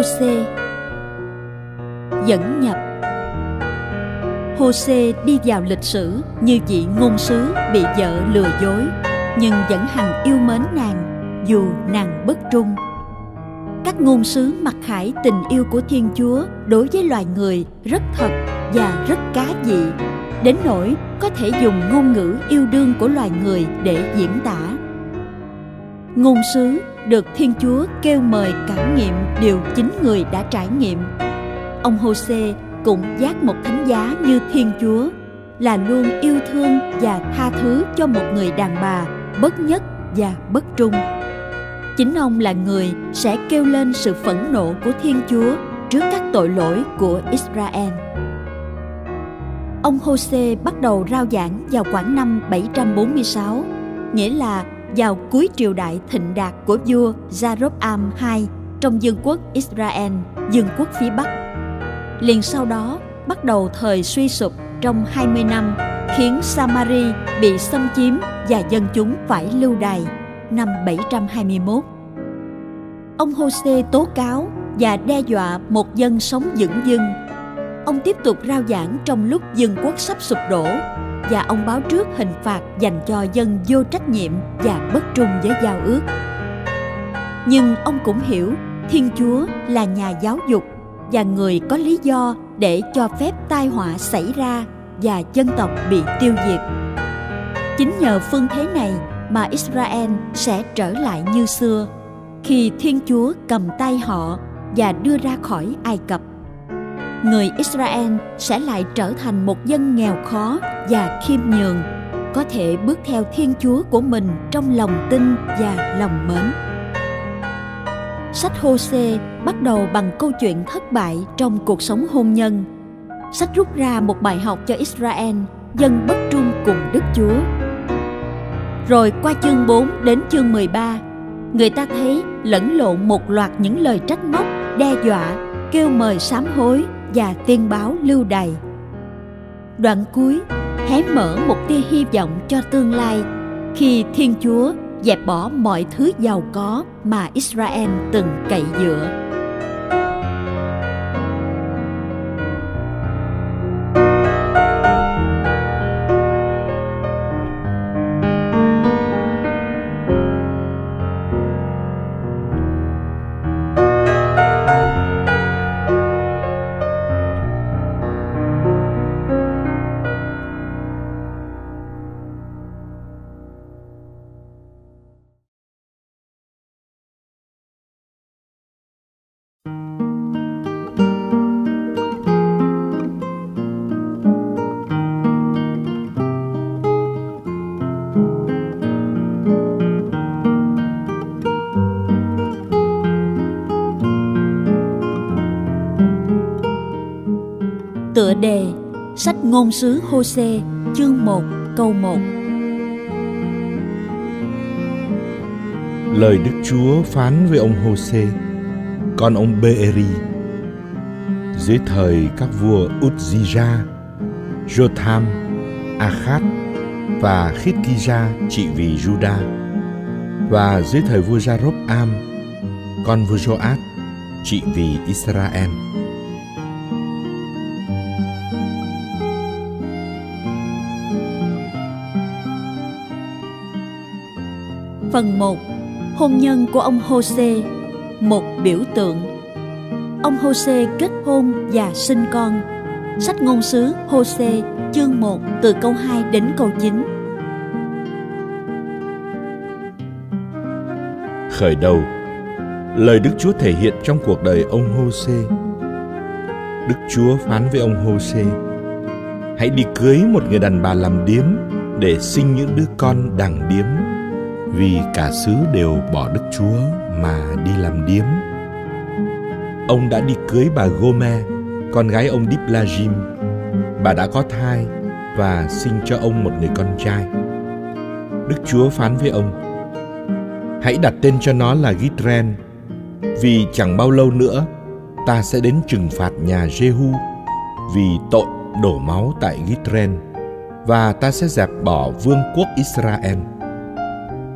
Hôse Dẫn nhập. Hôse đi vào lịch sử như vị ngôn sứ bị vợ lừa dối, nhưng vẫn hằng yêu mến nàng dù nàng bất trung. Các ngôn sứ mặc khải tình yêu của thiên chúa đối với loài người rất thật và rất cá dị, đến nỗi có thể dùng ngôn ngữ yêu đương của loài người để diễn tả. Ngôn sứ được thiên chúa kêu mời cảm nghiệm điều chính người đã trải nghiệm. Ông Hôse cũng giác một thánh giá như thiên chúa là luôn yêu thương và tha thứ cho một người đàn bà bất nhất và bất trung. Chính ông là người sẽ kêu lên sự phẫn nộ của thiên chúa trước các tội lỗi của israel. Ông Hôse bắt đầu rao giảng vào khoảng năm 746, nghĩa là vào cuối triều đại thịnh đạt của vua Jeroboam II trong vương quốc Israel, vương quốc phía Bắc. Liền sau đó bắt đầu thời suy sụp trong 20 năm khiến Samari bị xâm chiếm và dân chúng phải lưu đày năm 721. Ông Hosea tố cáo và đe dọa một dân sống dững dưng. Ông tiếp tục rao giảng trong lúc dân quốc sắp sụp đổ và ông báo trước hình phạt dành cho dân vô trách nhiệm và bất trung với giao ước. Nhưng ông cũng hiểu Thiên Chúa là nhà giáo dục và người có lý do để cho phép tai họa xảy ra và dân tộc bị tiêu diệt. Chính nhờ phương thế này mà Israel sẽ trở lại như xưa, khi Thiên Chúa cầm tay họ và đưa ra khỏi Ai Cập. Người Israel sẽ lại trở thành một dân nghèo khó và khiêm nhường, có thể bước theo Thiên Chúa của mình trong lòng tin và lòng mến. Sách Hô-xê bắt đầu bằng câu chuyện thất bại trong cuộc sống hôn nhân. Sách rút ra một bài học cho Israel, dân bất trung cùng Đức Chúa. Rồi qua chương 4 đến chương 13, người ta thấy lẫn lộn một loạt những lời trách móc, đe dọa, kêu mời sám hối và tiên báo lưu đày. Đoạn cuối, hé mở một tia hy vọng cho tương lai khi Thiên Chúa dẹp bỏ mọi thứ giàu có mà Israel từng cậy dựa. Ngôn sứ Hosea chương 1 câu 1 Lời Đức Chúa phán với ông Hosea, con ông Beeri, Dưới thời các vua Uzziya, Jotham, Akhat và Khitkija trị vì Juda và dưới thời vua Jarob Am, con vua Joat trị vì Israel. Phần 1 Hôn nhân của ông Jose, Một biểu tượng. Ông Jose kết hôn và sinh con. Sách ngôn sứ Jose, chương 1 từ câu 2 đến câu 9 Khởi đầu, Lời Đức Chúa thể hiện trong cuộc đời ông Jose. Đức Chúa phán với ông Jose, Hãy đi cưới một người đàn bà làm điếm để sinh những đứa con đàng điếm vì cả xứ đều bỏ Đức Chúa mà đi làm điếm. Ông đã đi cưới bà Gome, con gái ông Diplagim. Bà đã có thai và sinh cho ông một người con trai. Đức Chúa phán với ông, hãy đặt tên cho nó là Gitren, vì chẳng bao lâu nữa ta sẽ đến trừng phạt nhà Jehu vì tội đổ máu tại Gitren và ta sẽ dẹp bỏ vương quốc Israel.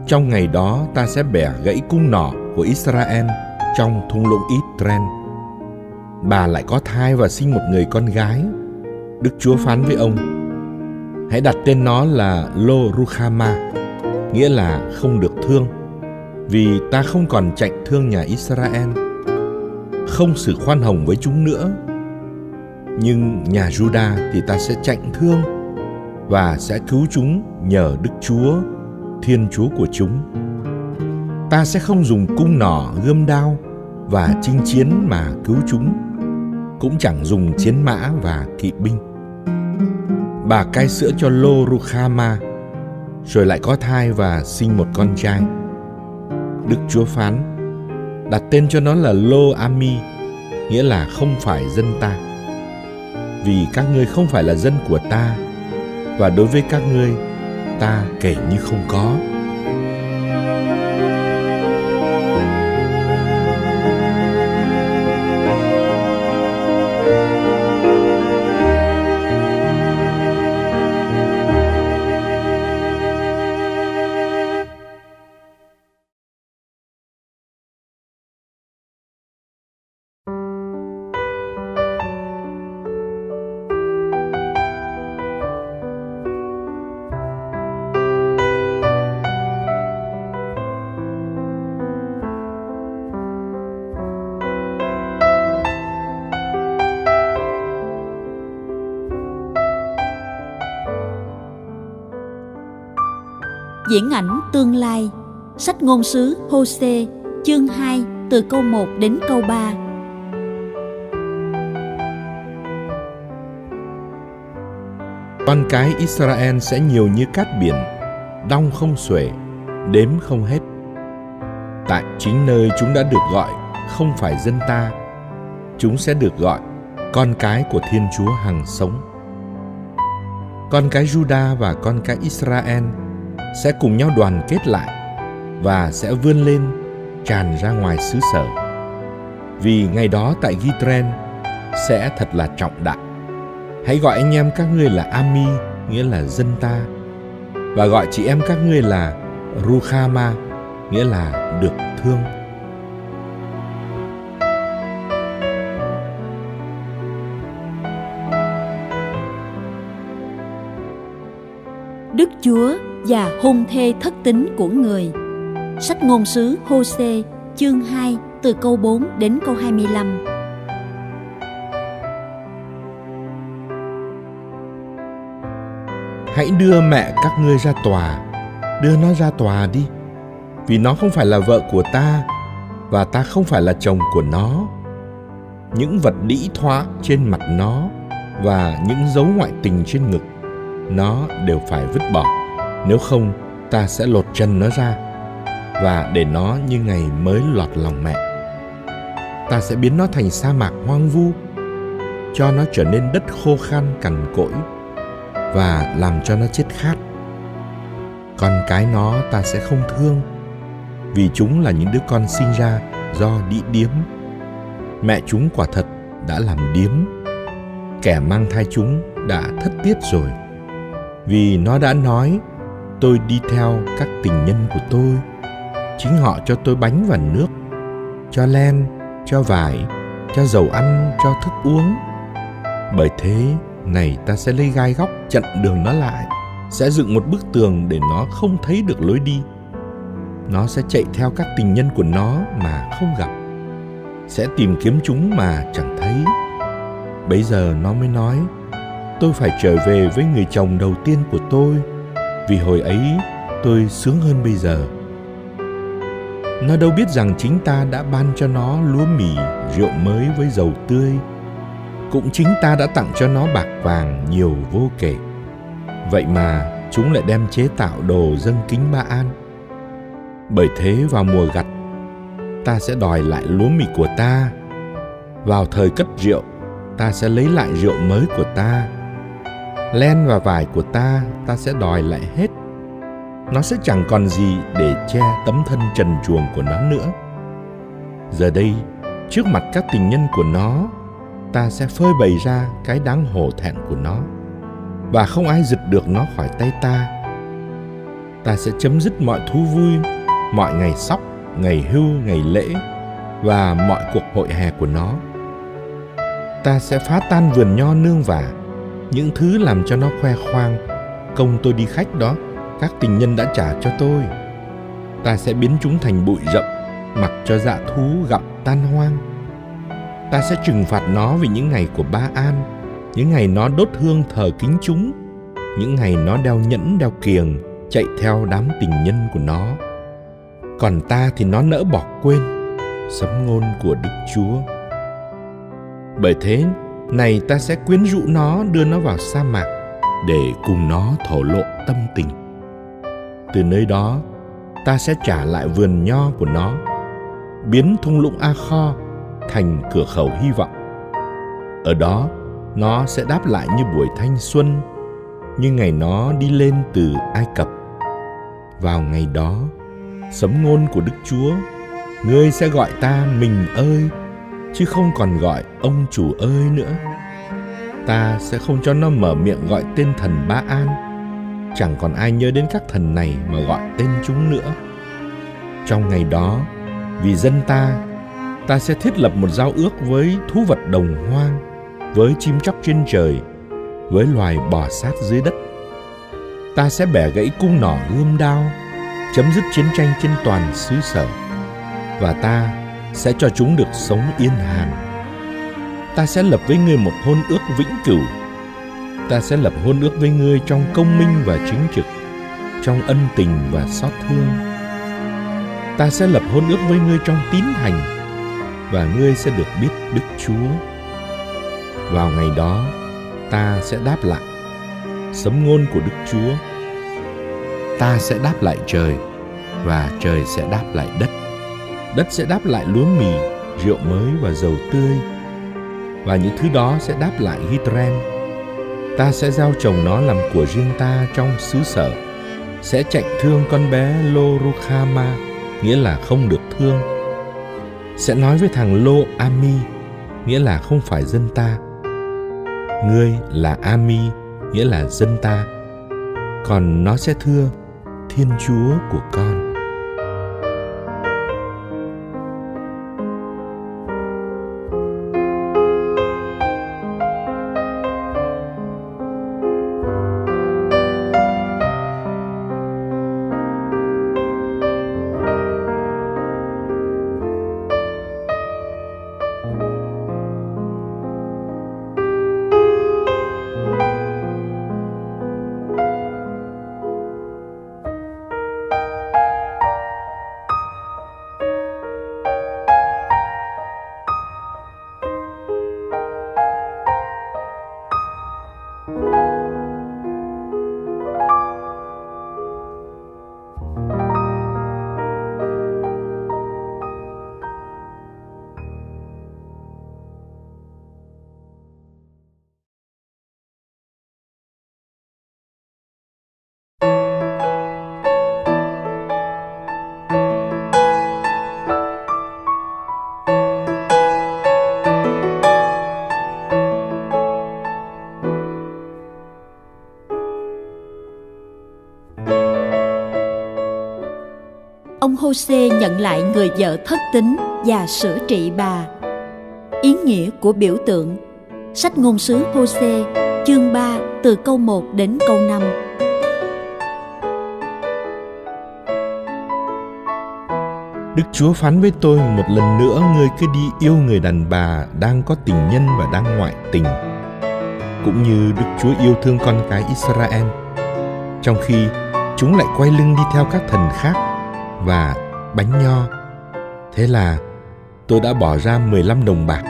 Trong ngày đó ta sẽ bẻ gãy cung nỏ của Israel trong thung lũng Israel. Bà lại có thai và sinh một người con gái. Đức Chúa phán với ông, hãy đặt tên nó là Lo Ruchama, nghĩa là không được thương, vì ta không còn chạy thương nhà Israel, không sự khoan hồng với chúng nữa. Nhưng nhà Juda thì ta sẽ chạy thương và sẽ cứu chúng nhờ Đức Chúa, Thiên Chúa của chúng. Ta sẽ không dùng cung nỏ, gươm đao và chinh chiến mà cứu chúng, cũng chẳng dùng chiến mã và kỵ binh. Bà cai sữa cho Lô Rukhama, rồi lại có thai và sinh một con trai. Đức Chúa phán, đặt tên cho nó là Lô Ami, nghĩa là không phải dân ta. Vì các ngươi không phải là dân của ta, và đối với các ngươi ta kể như không có. Diễn ảnh tương lai Sách ngôn sứ Hosea chương 2 từ câu 1 đến câu 3 Con cái Israel sẽ nhiều như cát biển, đong không xuể, đếm không hết. Tại chính nơi chúng đã được gọi không phải dân ta, chúng sẽ được gọi con cái của Thiên Chúa hằng sống. Con cái Juda và con cái Israel sẽ cùng nhau đoàn kết lại và sẽ vươn lên tràn ra ngoài xứ sở. Vì ngày đó tại Gitren sẽ thật là trọng đại. Hãy gọi anh em các ngươi là Ami, nghĩa là dân ta, và gọi chị em các ngươi là Rukhama, nghĩa là được thương. Đức Chúa và hôn thê thất tính của người. Sách ngôn sứ Hôse chương 2 từ câu 4 đến câu 25. Hãy đưa mẹ các ngươi ra tòa, đưa nó ra tòa đi, vì nó không phải là vợ của ta và ta không phải là chồng của nó. Những vật đĩ thoá trên mặt nó và những dấu ngoại tình trên ngực, nó đều phải vứt bỏ nếu không, ta sẽ lột chân nó ra, và để nó như ngày mới lọt lòng mẹ. Ta sẽ biến nó thành sa mạc hoang vu, cho nó trở nên đất khô khan cằn cỗi, và làm cho nó chết khát. Con cái nó ta sẽ không thương, vì chúng là những đứa con sinh ra do đĩ điếm. Mẹ chúng quả thật đã làm điếm. Kẻ mang thai chúng đã thất tiết rồi, vì nó đã nói tôi đi theo các tình nhân của tôi. Chính họ cho tôi bánh và nước, cho len, cho vải, cho dầu ăn, cho thức uống. Bởi thế, này ta sẽ lấy gai góc chặn đường nó lại, sẽ dựng một bức tường để nó không thấy được lối đi. Nó sẽ chạy theo các tình nhân của nó mà không gặp, sẽ tìm kiếm chúng mà chẳng thấy. Bấy giờ nó mới nói, tôi phải trở về với người chồng đầu tiên của tôi vì hồi ấy, tôi sướng hơn bây giờ. Nó đâu biết rằng chính ta đã ban cho nó lúa mì, rượu mới với dầu tươi. Cũng chính ta đã tặng cho nó bạc vàng nhiều vô kể. Vậy mà chúng lại đem chế tạo đồ dâng kính ba an. Bởi thế vào mùa gặt, ta sẽ đòi lại lúa mì của ta. Vào thời cất rượu, ta sẽ lấy lại rượu mới của ta len và vải của ta ta sẽ đòi lại hết. Nó sẽ chẳng còn gì để che tấm thân trần truồng của nó nữa. Giờ đây trước mặt các tình nhân của nó ta sẽ phơi bày ra cái đáng hổ thẹn của nó. Và không ai giật được nó khỏi tay ta. Ta sẽ chấm dứt mọi thú vui mọi ngày sóc ngày hưu ngày lễ và mọi cuộc hội hè của nó. Ta sẽ phá tan vườn nho nương vả, những thứ làm cho nó khoe khoang. Công tôi đi khách đó, các tình nhân đã trả cho tôi. Ta sẽ biến chúng thành bụi rậm, mặc cho dạ thú gặm tan hoang. Ta sẽ trừng phạt nó vì những ngày của Ba An, những ngày nó đốt hương thờ kính chúng, những ngày nó đeo nhẫn đeo kiềng, chạy theo đám tình nhân của nó. Còn ta thì nó nỡ bỏ quên sấm ngôn của Đức Chúa. Bởi thế, này ta sẽ quyến rũ nó đưa nó vào sa mạc để cùng nó thổ lộ tâm tình. Từ nơi đó, ta sẽ trả lại vườn nho của nó, biến thung lũng A Kho thành cửa khẩu hy vọng. Ở đó, nó sẽ đáp lại như buổi thanh xuân, như ngày nó đi lên từ Ai Cập. Vào ngày đó, sấm ngôn của Đức Chúa, ngươi sẽ gọi ta mình ơi, chứ không còn gọi ông chủ ơi nữa. Ta sẽ không cho nó mở miệng gọi tên thần Ba An. Chẳng còn ai nhớ đến các thần này mà gọi tên chúng nữa. Trong ngày đó, vì dân ta, ta sẽ thiết lập một giao ước với thú vật đồng hoang, với chim chóc trên trời, với loài bò sát dưới đất. Ta sẽ bẻ gãy cung nỏ gươm đao, chấm dứt chiến tranh trên toàn xứ sở và ta sẽ cho chúng được sống yên hàn. Ta sẽ lập với ngươi một hôn ước vĩnh cửu. Ta sẽ lập hôn ước với ngươi trong công minh và chính trực, trong ân tình và xót thương. Ta sẽ lập hôn ước với ngươi trong tín thành và ngươi sẽ được biết đức chúa. Vào ngày đó, ta sẽ đáp lại sấm ngôn của đức chúa. Ta sẽ đáp lại trời, và trời sẽ đáp lại đất đất sẽ đáp lại lúa mì rượu mới và dầu tươi và những thứ đó sẽ đáp lại Gitren. Ta sẽ giao trồng nó làm của riêng ta trong xứ sở, sẽ chạy thương con bé Lorukhama, nghĩa là không được thương. Sẽ nói với thằng Lô Ami, nghĩa là không phải dân ta. Ngươi là Ami, nghĩa là dân ta. Còn nó sẽ thưa Thiên Chúa của con. Ông Jose nhận lại người vợ thất tính và sửa trị bà. Ý nghĩa của biểu tượng Sách ngôn sứ Jose chương 3 từ câu 1 đến câu 5 Đức Chúa phán với tôi một lần nữa, ngươi cứ đi yêu người đàn bà đang có tình nhân và đang ngoại tình. Cũng như Đức Chúa yêu thương con cái Israel. Trong khi chúng lại quay lưng đi theo các thần khác và bánh nho. Thế là tôi đã bỏ ra 15 đồng bạc,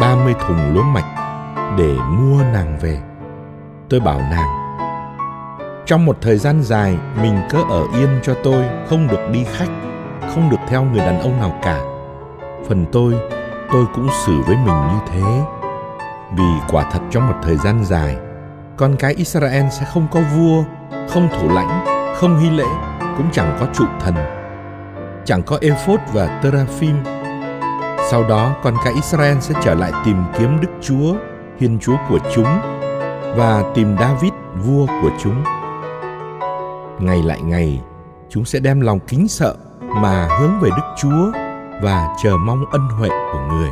30 thùng lúa mạch để mua nàng về. Tôi bảo nàng, trong một thời gian dài mình cứ ở yên cho tôi, không được đi khách, không được theo người đàn ông nào cả. Phần tôi, tôi cũng xử với mình như thế. Vì quả thật trong một thời gian dài, con cái Israel sẽ không có vua, không thủ lãnh, không hy lễ cũng chẳng có trụ thần chẳng có ephod và teraphim sau đó con cái Israel sẽ trở lại tìm kiếm Đức Chúa, Thiên Chúa của chúng và tìm David, vua của chúng. Ngày lại ngày, chúng sẽ đem lòng kính sợ mà hướng về Đức Chúa và chờ mong ân huệ của người.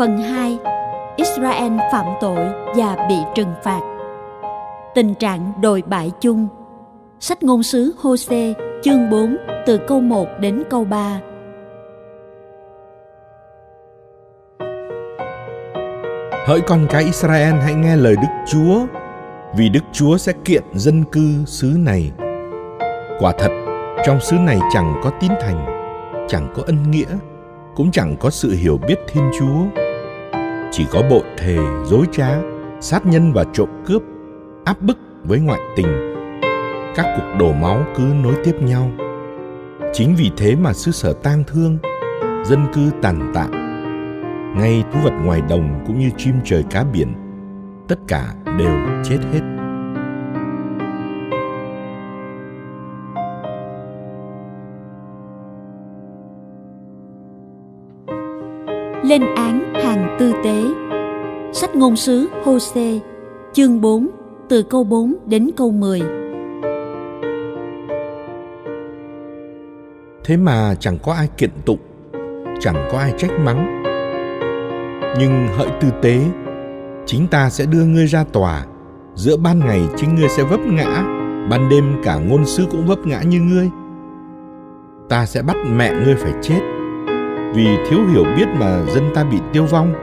Phần 2 Israel phạm tội và bị trừng phạt. Tình trạng đồi bại chung. Sách ngôn sứ Hosea, chương 4 từ câu 1 đến câu 3 Hỡi con cái Israel, hãy nghe lời Đức Chúa, Vì Đức Chúa sẽ kiện dân cư xứ này. Quả thật, trong xứ này chẳng có tín thành, Chẳng có ân nghĩa, Cũng chẳng có sự hiểu biết Thiên Chúa chỉ có bộn thề dối trá, sát nhân và trộm cướp, áp bức với ngoại tình. Các cuộc đổ máu cứ nối tiếp nhau. Chính vì thế mà xứ sở tang thương, dân cư tàn tạ ngay thú vật ngoài đồng cũng như chim trời cá biển, tất cả đều chết hết. Lên án hàng tư tế. Sách ngôn sứ Hosea, chương 4 từ câu 4 đến câu 10 Thế mà chẳng có ai kiện tụng Chẳng có ai trách mắng. Nhưng hỡi tư tế Chính ta sẽ đưa ngươi ra tòa. Giữa ban ngày chính ngươi sẽ vấp ngã Ban đêm cả ngôn sứ cũng vấp ngã như ngươi. Ta sẽ bắt mẹ ngươi phải chết vì thiếu hiểu biết mà dân ta bị tiêu vong.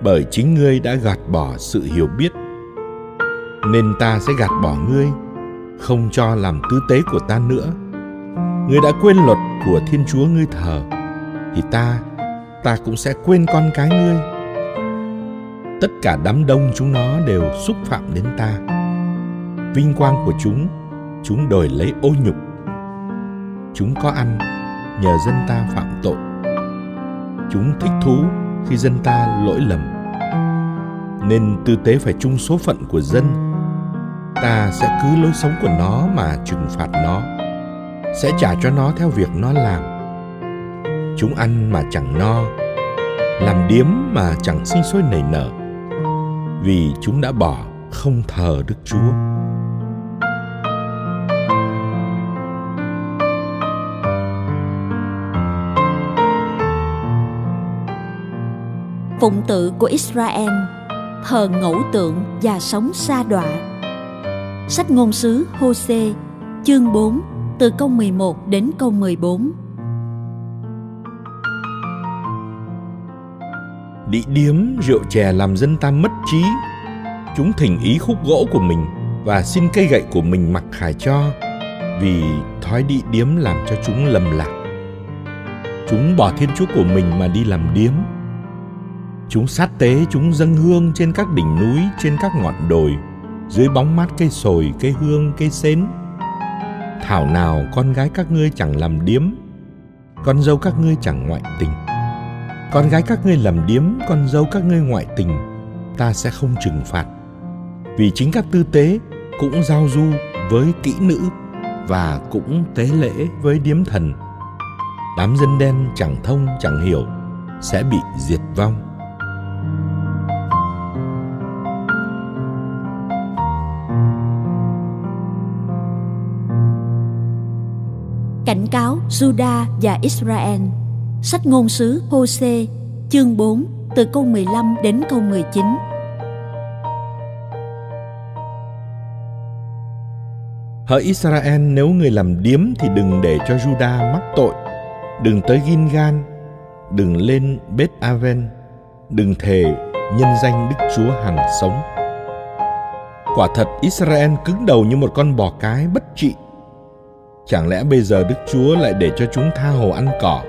Bởi chính ngươi đã gạt bỏ sự hiểu biết, nên ta sẽ gạt bỏ ngươi, không cho làm tư tế của ta nữa. Ngươi đã quên luật của thiên chúa ngươi thờ, thì ta ta cũng sẽ quên con cái ngươi. Tất cả đám đông chúng nó đều xúc phạm đến ta. Vinh quang của chúng chúng đòi lấy ô nhục. Chúng có ăn, nhờ dân ta phạm tội chúng thích thú khi dân ta lỗi lầm. Nên tư tế phải chung số phận của dân, ta sẽ cứ lối sống của nó mà trừng phạt nó, sẽ trả cho nó theo việc nó làm. Chúng ăn mà chẳng no, làm điếm mà chẳng sinh sôi nảy nở, vì chúng đã bỏ không thờ đức chúa. Phụng tự của Israel, thờ ngẫu tượng và sống xa đọa. Sách ngôn sứ Hosea chương 4, từ câu 11 đến câu 14. Đĩ điếm rượu chè làm dân ta mất trí. Chúng thỉnh ý khúc gỗ của mình và xin cây gậy của mình mặc khải cho vì thói đĩ điếm làm cho chúng lầm lạc. Chúng bỏ thiên chúa của mình mà đi làm điếm Chúng sát tế, chúng dâng hương trên các đỉnh núi, trên các ngọn đồi, dưới bóng mát cây sồi, cây hương, cây sến. Thảo nào con gái các ngươi chẳng làm điếm, con dâu các ngươi chẳng ngoại tình. Con gái các ngươi làm điếm, con dâu các ngươi ngoại tình, ta sẽ không trừng phạt. Vì chính các tư tế cũng giao du với kỹ nữ và cũng tế lễ với điếm thần. Đám dân đen chẳng thông chẳng hiểu sẽ bị diệt vong. Cảnh cáo Juda và Israel. Sách ngôn sứ Hôse chương 4 từ câu 15 đến câu 19 Hỡi Israel, nếu người làm điếm thì đừng để cho Juda mắc tội. Đừng tới Gilgal, Đừng lên Bết Aven Đừng thề nhân danh Đức Chúa hằng sống. Quả thật Israel cứng đầu như một con bò cái bất trị. Chẳng lẽ bây giờ Đức Chúa lại để cho chúng tha hồ ăn cỏ,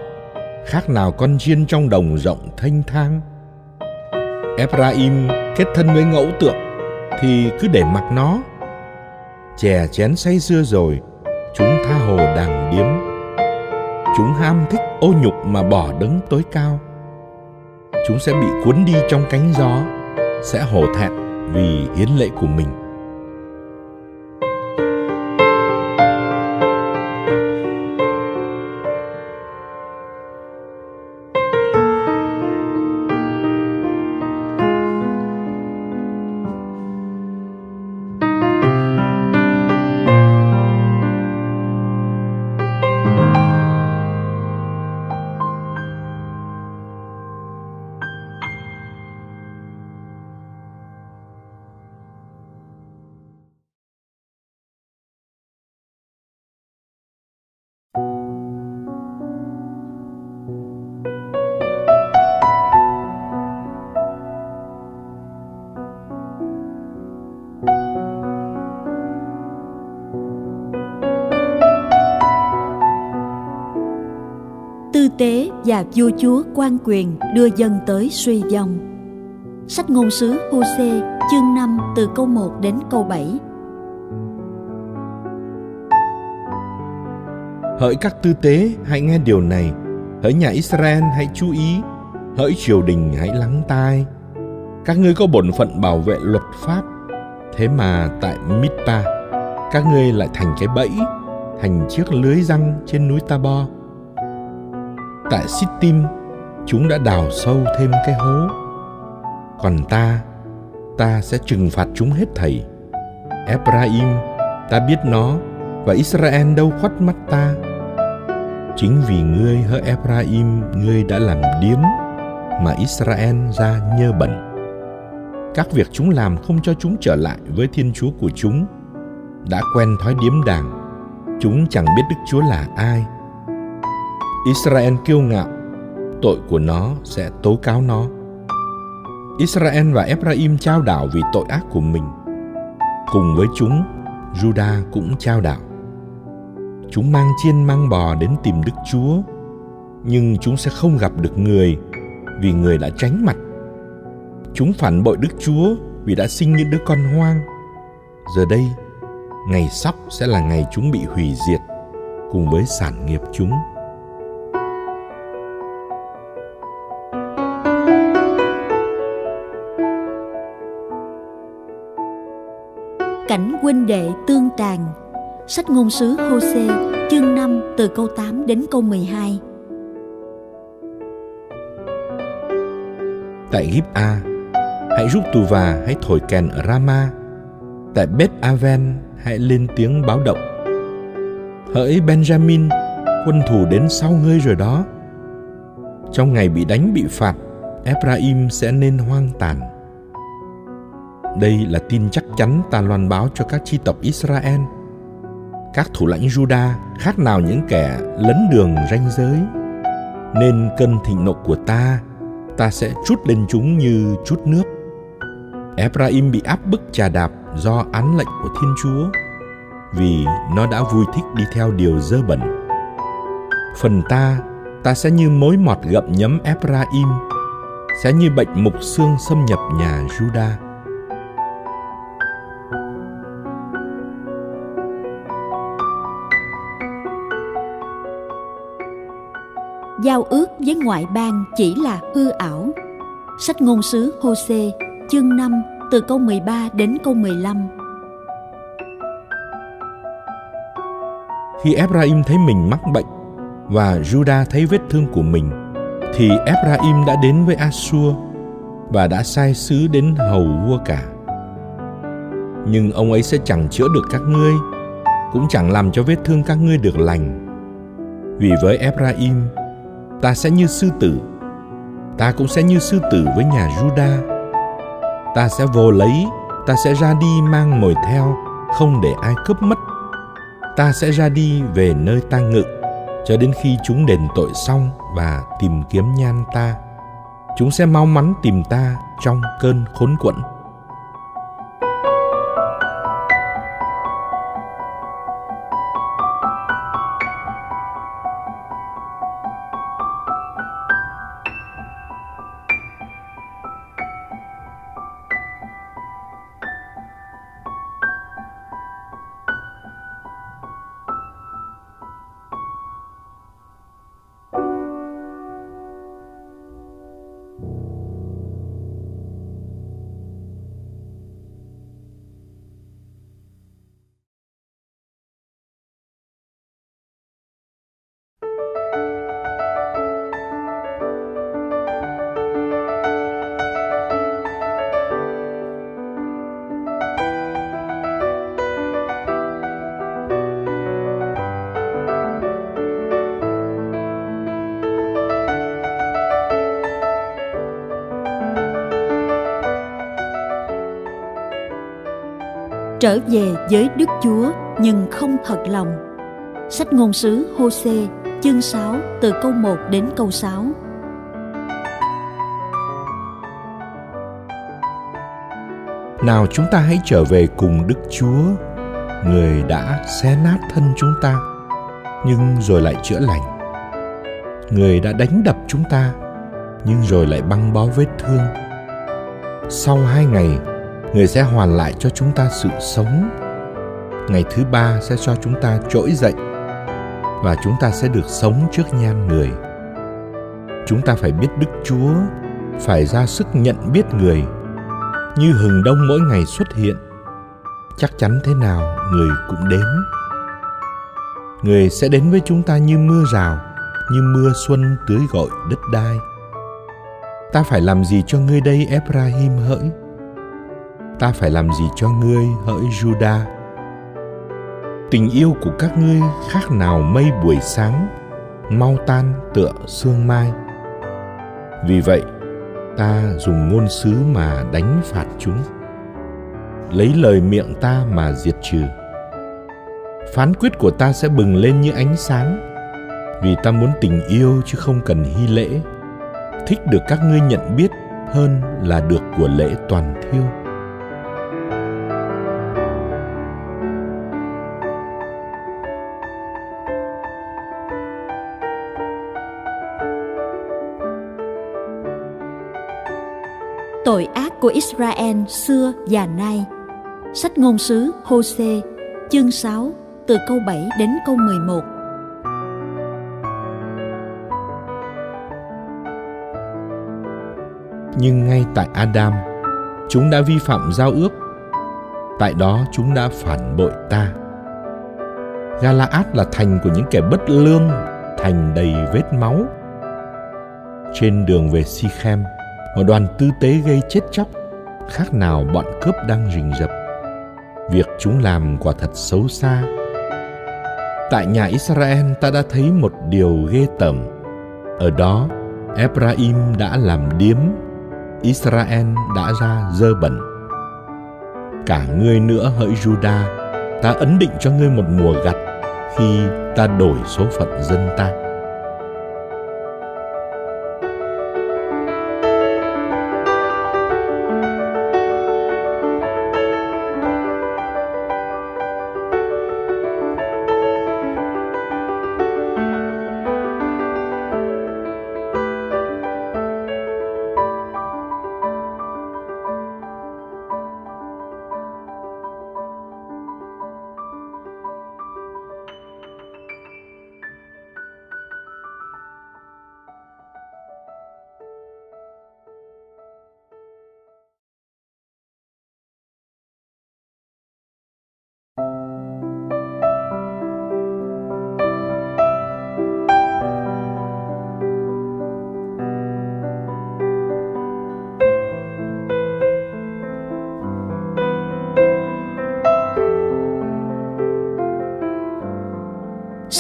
khác nào con chiên trong đồng rộng thanh thang? Ephraim kết thân với ngẫu tượng thì cứ để mặc nó. Chè chén say xưa rồi, chúng tha hồ đàng điếm. Chúng ham thích ô nhục mà bỏ đấng tối cao. Chúng sẽ bị cuốn đi trong cánh gió, sẽ hổ thẹn vì hiến lệ của mình. Tế và vua chúa quan quyền đưa dân tới suy vong. Sách ngôn sứ Hosea, chương 5 từ câu 1 đến câu 7. Hỡi các tư tế, hãy nghe điều này. Hỡi nhà Israel, hãy chú ý. Hỡi triều đình, hãy lắng tai. Các ngươi có bổn phận bảo vệ luật pháp. Thế mà tại Mitpa, các ngươi lại thành cái bẫy, thành chiếc lưới răng trên núi Tabor tại Sittim chúng đã đào sâu thêm cái hố. Còn ta ta sẽ trừng phạt chúng hết thảy Ephraim, ta biết nó và Israel đâu khuất mắt ta. Chính vì ngươi hỡi Ephraim, ngươi đã làm điếm mà Israel ra nhơ bẩn. Các việc chúng làm không cho chúng trở lại với thiên chúa của chúng. Đã quen thói điếm đàng, chúng chẳng biết đức chúa là ai. Israel kiêu ngạo, tội của nó sẽ tố cáo nó. Israel và Ephraim trao đảo vì tội ác của mình. Cùng với chúng, Judah cũng trao đảo. Chúng mang chiên mang bò đến tìm Đức Chúa, nhưng chúng sẽ không gặp được người vì người đã tránh mặt. Chúng phản bội Đức Chúa vì đã sinh những đứa con hoang. Giờ đây, ngày sắp sẽ là ngày chúng bị hủy diệt cùng với sản nghiệp chúng. Cảnh huynh đệ tương tàn Sách ngôn sứ Hô-xê chương 5 từ câu 8 đến câu 12 Tại Gip A, hãy rút tù và hãy thổi kèn ở Rama. Tại Beth Aven, hãy lên tiếng báo động. Hỡi Benjamin, quân thù đến sau ngươi rồi đó. Trong ngày bị đánh bị phạt, Ephraim sẽ nên hoang tàn đây là tin chắc chắn ta loan báo cho các chi tộc Israel. Các thủ lãnh Juda khác nào những kẻ lấn đường ranh giới. Nên cơn thịnh nộ của ta, ta sẽ trút lên chúng như chút nước. Ephraim bị áp bức trà đạp do án lệnh của Thiên Chúa vì nó đã vui thích đi theo điều dơ bẩn. Phần ta, ta sẽ như mối mọt gậm nhấm Ephraim, sẽ như bệnh mục xương xâm nhập nhà Judah. Giao ước với ngoại bang chỉ là hư ảo. Sách ngôn sứ Hô-xê, chương 5, từ câu 13 đến câu 15. Khi Ephraim thấy mình mắc bệnh và Judah thấy vết thương của mình, thì Ephraim đã đến với Asua và đã sai sứ đến hầu vua cả. Nhưng ông ấy sẽ chẳng chữa được các ngươi, cũng chẳng làm cho vết thương các ngươi được lành. Vì với Ephraim, ta sẽ như sư tử. Ta cũng sẽ như sư tử với nhà juda. Ta sẽ vô lấy, ta sẽ ra đi mang mồi theo, không để ai cướp mất. Ta sẽ ra đi về nơi ta ngự, cho đến khi chúng đền tội xong và tìm kiếm nhan ta. Chúng sẽ mau mắn tìm ta trong cơn khốn quẫn. Trở về với Đức Chúa nhưng không thật lòng. Sách ngôn sứ Hosea, chương 6 từ câu 1 đến câu 6. Nào chúng ta hãy trở về cùng Đức Chúa, người đã xé nát thân chúng ta, nhưng rồi lại chữa lành. Người đã đánh đập chúng ta, nhưng rồi lại băng bó vết thương. Sau hai ngày, người sẽ hoàn lại cho chúng ta sự sống. Ngày thứ ba sẽ cho chúng ta trỗi dậy và chúng ta sẽ được sống trước nhan người. Chúng ta phải biết Đức Chúa, phải ra sức nhận biết người như hừng đông mỗi ngày xuất hiện chắc chắn thế nào người cũng đến người sẽ đến với chúng ta như mưa rào như mưa xuân tưới gọi đất đai ta phải làm gì cho ngươi đây ephraim hỡi ta phải làm gì cho ngươi, hỡi juda? Tình yêu của các ngươi khác nào mây buổi sáng, mau tan tựa sương mai. Vì vậy, ta dùng ngôn sứ mà đánh phạt chúng. Lấy lời miệng ta mà diệt trừ. Phán quyết của ta sẽ bừng lên như ánh sáng. Vì ta muốn tình yêu chứ không cần hy lễ. Thích được các ngươi nhận biết hơn là được của lễ toàn thiêu. Của Israel xưa và nay. Sách ngôn sứ Hosea, chương 6, từ câu 7 đến câu 11. Nhưng ngay tại Adam, chúng đã vi phạm giao ước. Tại đó chúng đã phản bội ta. Galaad là thành của những kẻ bất lương, thành đầy vết máu. Trên đường về Sichem, một đoàn tư tế gây chết chóc, khác nào bọn cướp đang rình rập. Việc chúng làm quả thật xấu xa. Tại nhà israel ta đã thấy một điều ghê tởm. Ở đó, ephraim đã làm điếm, israel đã ra dơ bẩn. Cả ngươi nữa hỡi juda, ta ấn định cho ngươi một mùa gặt khi ta đổi số phận dân ta.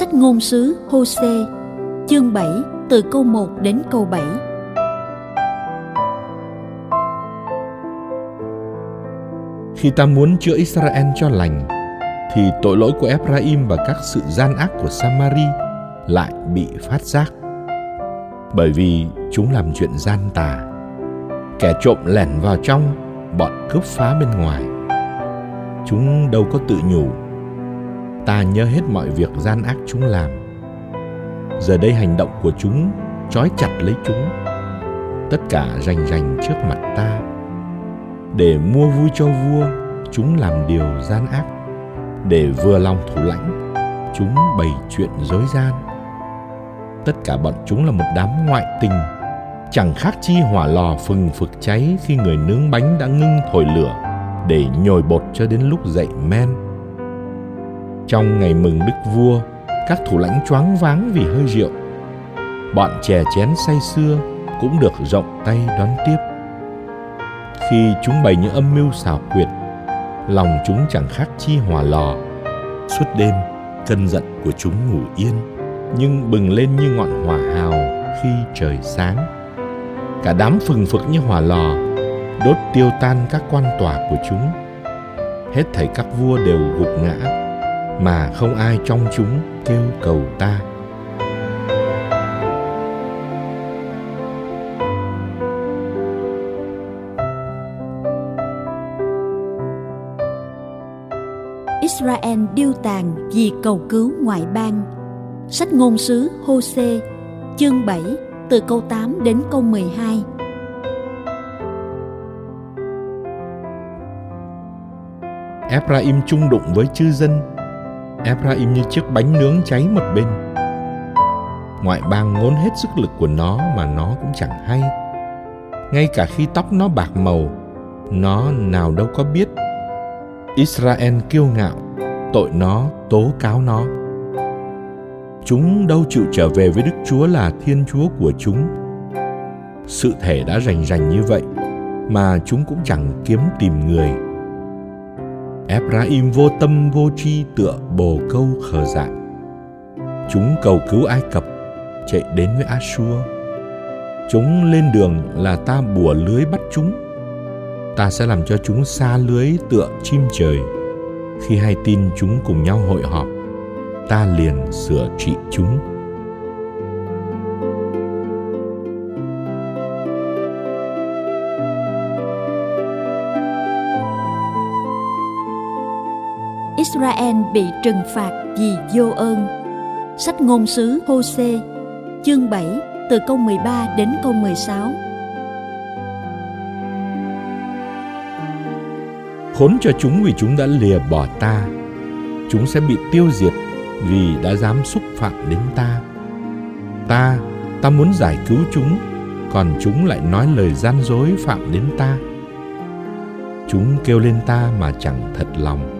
Sách ngôn sứ Hosea, chương 7 từ câu 1 đến câu 7. Khi ta muốn chữa Israel cho lành, thì tội lỗi của Ephraim và các sự gian ác của Samari lại bị phát giác. Bởi vì chúng làm chuyện gian tà. Kẻ trộm lẻn vào trong, bọn cướp phá bên ngoài. Chúng đâu có tự nhủ ta nhớ hết mọi việc gian ác chúng làm. Giờ đây hành động của chúng trói chặt lấy chúng. Tất cả rành rành trước mặt ta. Để mua vui cho vua, chúng làm điều gian ác. Để vừa lòng thủ lãnh, chúng bày chuyện dối gian. Tất cả bọn chúng là một đám ngoại tình. Chẳng khác chi hỏa lò phừng phực cháy khi người nướng bánh đã ngưng thổi lửa để nhồi bột cho đến lúc dậy men trong ngày mừng đức vua, các thủ lãnh choáng váng vì hơi rượu. Bọn chè chén say xưa cũng được rộng tay đón tiếp. Khi chúng bày những âm mưu xảo quyệt, lòng chúng chẳng khác chi hỏa lò. Suốt đêm, cơn giận của chúng ngủ yên, nhưng bừng lên như ngọn hỏa hào khi trời sáng. Cả đám phừng phực như hỏa lò, đốt tiêu tan các quan tòa của chúng hết thảy các vua đều gục ngã mà không ai trong chúng kêu cầu ta Israel điêu tàn vì cầu cứu ngoại bang. Sách ngôn sứ Hô-xê, chương 7, từ câu 8 đến câu 12. Ephraim chung đụng với chư dân. Ephraim như chiếc bánh nướng cháy một bên. Ngoại bang ngốn hết sức lực của nó mà nó cũng chẳng hay. Ngay cả khi tóc nó bạc màu, nó nào đâu có biết. Israel kiêu ngạo, tội nó, tố cáo nó. Chúng đâu chịu trở về với Đức Chúa là Thiên Chúa của chúng. Sự thể đã rành rành như vậy, mà chúng cũng chẳng kiếm tìm người Ephraim vô tâm vô tri tựa bồ câu khờ dại. Chúng cầu cứu Ai Cập, chạy đến với Ashur. Chúng lên đường là ta bùa lưới bắt chúng. Ta sẽ làm cho chúng xa lưới tựa chim trời. Khi hai tin chúng cùng nhau hội họp, ta liền sửa trị chúng. Israel bị trừng phạt vì vô ơn. Sách ngôn sứ Hô-xê, chương 7, từ câu 13 đến câu 16. Khốn cho chúng vì chúng đã lìa bỏ ta. Chúng sẽ bị tiêu diệt vì đã dám xúc phạm đến ta. Ta, ta muốn giải cứu chúng, còn chúng lại nói lời gian dối phạm đến ta. Chúng kêu lên ta mà chẳng thật lòng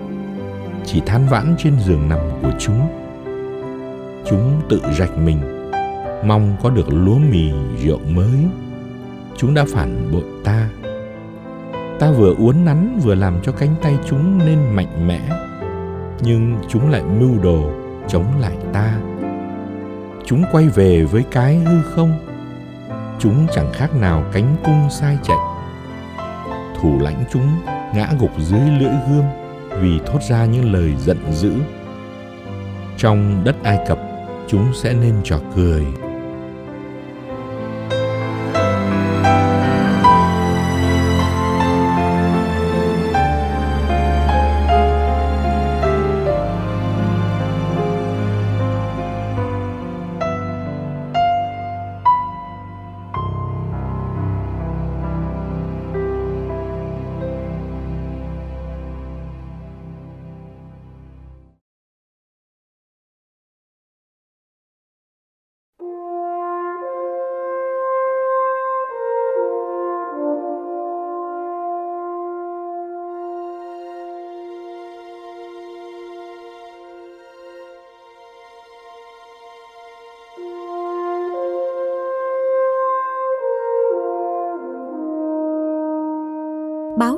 chỉ than vãn trên giường nằm của chúng. Chúng tự rạch mình, mong có được lúa mì, rượu mới. Chúng đã phản bội ta. Ta vừa uốn nắn vừa làm cho cánh tay chúng nên mạnh mẽ, nhưng chúng lại mưu đồ chống lại ta. Chúng quay về với cái hư không. Chúng chẳng khác nào cánh cung sai chạy. Thủ lãnh chúng ngã gục dưới lưỡi gươm vì thốt ra những lời giận dữ. Trong đất Ai Cập, chúng sẽ nên trò cười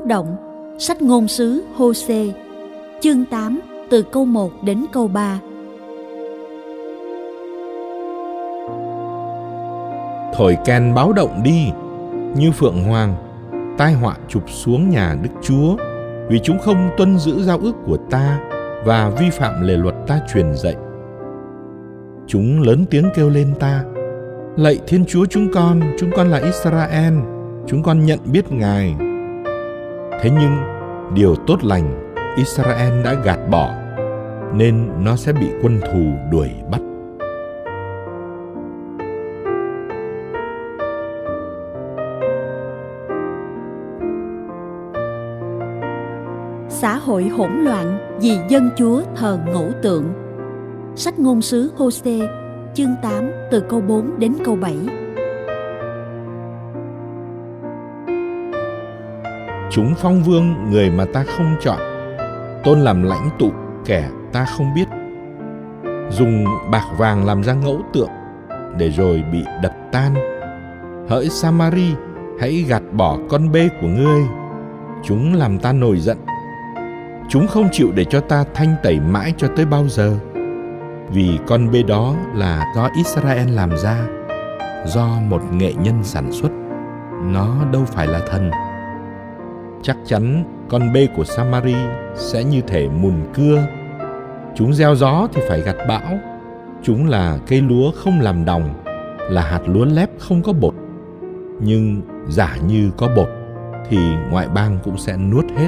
động. Sách ngôn sứ Hô-xê chương 8 từ câu 1 đến câu 3 Thổi kèn báo động đi như phượng hoàng tai họa chụp xuống nhà Đức Chúa vì chúng không tuân giữ giao ước của ta và vi phạm lề luật ta truyền dạy. Chúng lớn tiếng kêu lên ta, lạy Thiên Chúa chúng con, chúng con là Israel, chúng con nhận biết Ngài. Thế nhưng, điều tốt lành Israel đã gạt bỏ, nên nó sẽ bị quân thù đuổi bắt. Xã hội hỗn loạn vì dân chúa thờ ngẫu tượng. Sách ngôn sứ hosea, chương 8 từ câu 4 đến câu 7. Chúng phong vương người mà ta không chọn. Tôn làm lãnh tụ, kẻ ta không biết. Dùng bạc vàng làm ra ngẫu tượng, để rồi bị đập tan. Hỡi samari, hãy gạt bỏ con bê của ngươi. Chúng làm ta nổi giận. Chúng không chịu để cho ta thanh tẩy mãi cho tới bao giờ. Vì con bê đó là do israel làm ra, do một nghệ nhân sản xuất. Nó đâu phải là thần chắc chắn con bê của Samari sẽ như thể mùn cưa. Chúng gieo gió thì phải gặt bão. Chúng là cây lúa không làm đồng, là hạt lúa lép không có bột. Nhưng giả như có bột thì ngoại bang cũng sẽ nuốt hết.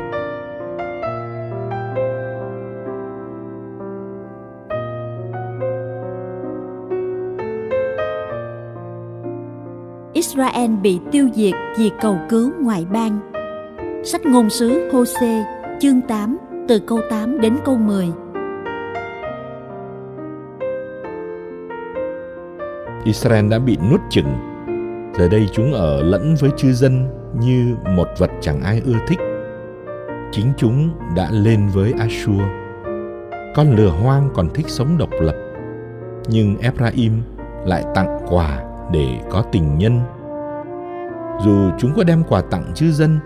Israel bị tiêu diệt vì cầu cứu ngoại bang. Sách ngôn sứ Hosea, chương 8, từ câu 8 đến câu 10. Israel đã bị nuốt chửng. Giờ đây chúng ở lẫn với chư dân như một vật chẳng ai ưa thích. Chính chúng đã lên với Ashur. Con lừa hoang còn thích sống độc lập. Nhưng Ephraim lại tặng quà để có tình nhân. Dù chúng có đem quà tặng chư dân,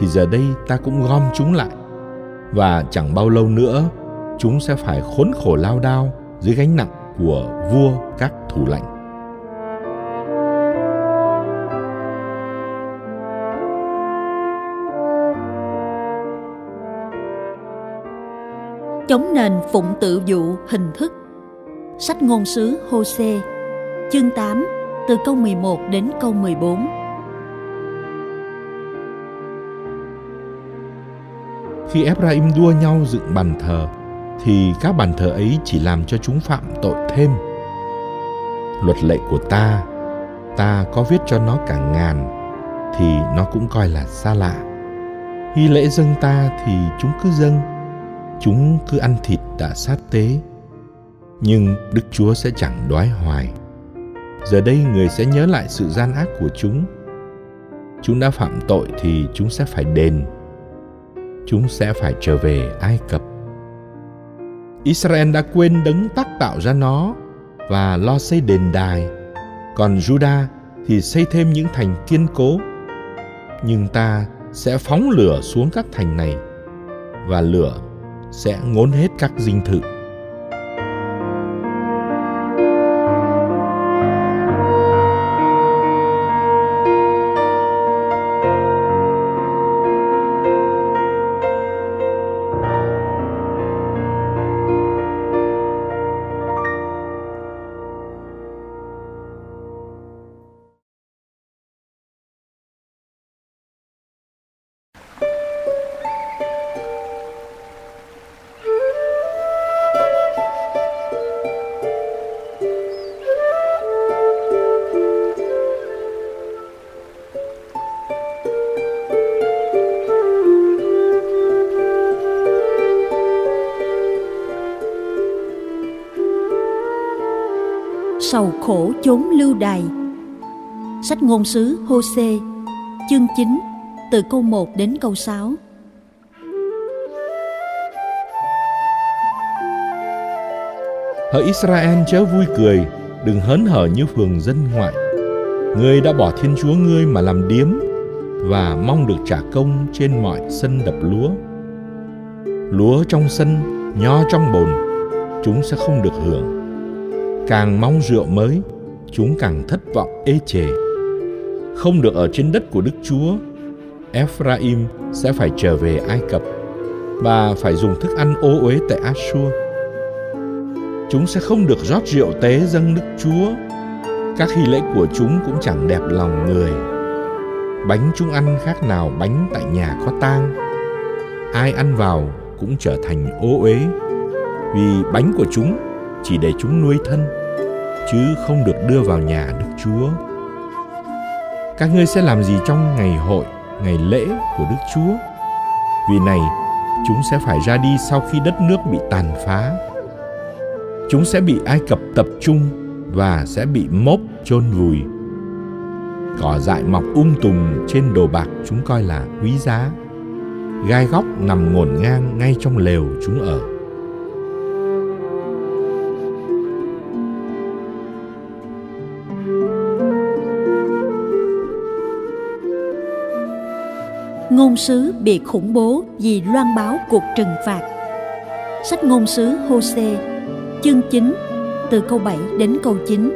thì giờ đây ta cũng gom chúng lại. Và chẳng bao lâu nữa, chúng sẽ phải khốn khổ lao đao dưới gánh nặng của vua các thủ lãnh. chống nền phụng tự dụ hình thức Sách ngôn sứ Hôse chương 8 từ câu 11 đến câu 14 Khi Ephraim đua nhau dựng bàn thờ thì các bàn thờ ấy chỉ làm cho chúng phạm tội thêm. Luật lệ của ta, ta có viết cho nó cả ngàn thì nó cũng coi là xa lạ. Hy lễ dâng ta thì chúng cứ dâng chúng cứ ăn thịt đã sát tế nhưng đức chúa sẽ chẳng đoái hoài giờ đây người sẽ nhớ lại sự gian ác của chúng chúng đã phạm tội thì chúng sẽ phải đền chúng sẽ phải trở về ai cập. Israel đã quên đấng tác tạo ra nó và lo xây đền đài. Còn juda thì xây thêm những thành kiên cố. Nhưng ta sẽ phóng lửa xuống các thành này và lửa sẽ ngốn hết các dinh thự. Chốn lưu đài. Sách ngôn sứ Hôse chương 9 từ câu 1 đến câu 6 Hỡi Israel chớ vui cười, đừng hớn hở như phường dân ngoại. Ngươi đã bỏ Thiên Chúa ngươi mà làm điếm và mong được trả công trên mọi sân đập lúa. Lúa trong sân, nho trong bồn, chúng sẽ không được hưởng càng mong rượu mới chúng càng thất vọng ê chề. Không được ở trên đất của đức chúa, ephraim sẽ phải trở về ai cập và phải dùng thức ăn ô uế tại Assur. chúng sẽ không được rót rượu tế dâng đức chúa. Các hy lễ của chúng cũng chẳng đẹp lòng người. Bánh chúng ăn khác nào bánh tại nhà có tang. Ai ăn vào cũng trở thành ô uế. Vì bánh của chúng chỉ để chúng nuôi thân chứ không được đưa vào nhà Đức Chúa. Các ngươi sẽ làm gì trong ngày hội, ngày lễ của Đức Chúa? Vì này, chúng sẽ phải ra đi sau khi đất nước bị tàn phá. Chúng sẽ bị Ai Cập tập trung và sẽ bị mốc chôn vùi. Cỏ dại mọc um tùm trên đồ bạc chúng coi là quý giá. Gai góc nằm ngổn ngang ngay trong lều chúng ở. Ngôn sứ bị khủng bố vì loan báo cuộc trừng phạt. Sách ngôn sứ Hosea, chương 9, từ câu 7 đến câu 9.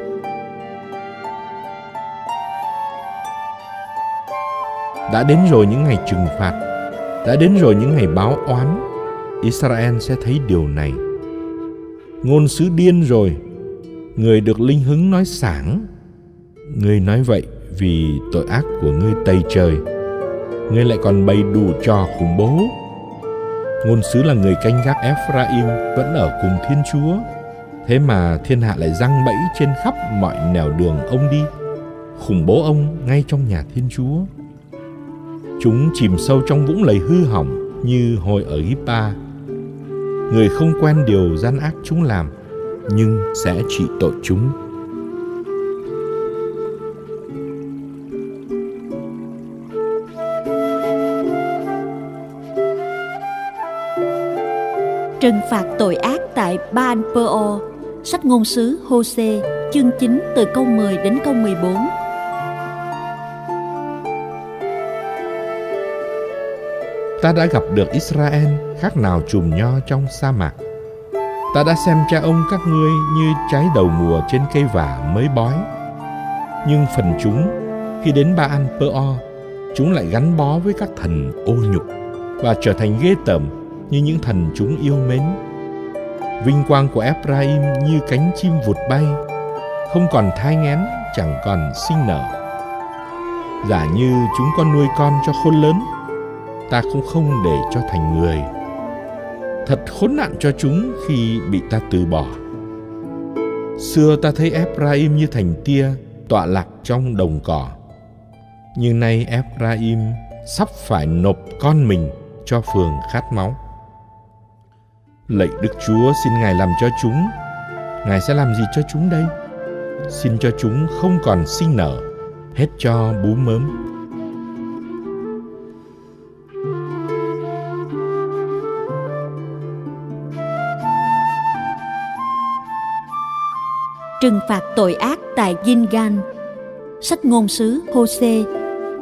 Đã đến rồi những ngày trừng phạt, Đã đến rồi những ngày báo oán, Israel sẽ thấy điều này. Ngôn sứ điên rồi, người được linh hứng nói sảng. Người nói vậy vì tội ác của ngươi tây trời. Ngươi lại còn bày đủ trò khủng bố. Ngôn sứ là người canh gác Ephraim vẫn ở cùng Thiên Chúa. Thế mà thiên hạ lại răng bẫy trên khắp mọi nẻo đường ông đi, khủng bố ông ngay trong nhà Thiên Chúa. Chúng chìm sâu trong vũng lầy hư hỏng như hồi ở Gippa. Người không quen điều gian ác chúng làm, nhưng sẽ trị tội chúng. Trừng phạt tội ác tại Ban Peo, sách ngôn sứ Hosea, chương 9 từ câu 10 đến câu 14. Ta đã gặp được Israel khác nào chùm nho trong sa mạc. Ta đã xem cha ông các ngươi như trái đầu mùa trên cây vả mới bói. Nhưng phần chúng, khi đến Ba An Pơ chúng lại gắn bó với các thần ô nhục và trở thành ghê tởm như những thần chúng yêu mến. Vinh quang của Ephraim như cánh chim vụt bay, không còn thai nghén, chẳng còn sinh nở. Giả như chúng con nuôi con cho khôn lớn, ta cũng không để cho thành người. Thật khốn nạn cho chúng khi bị ta từ bỏ. Xưa ta thấy Ephraim như thành tia tọa lạc trong đồng cỏ. Nhưng nay Ephraim sắp phải nộp con mình cho phường khát máu. Lạy Đức Chúa xin Ngài làm cho chúng. Ngài sẽ làm gì cho chúng đây? Xin cho chúng không còn sinh nở, hết cho bú mớm. Trừng phạt tội ác tại Gingan Sách ngôn sứ hosea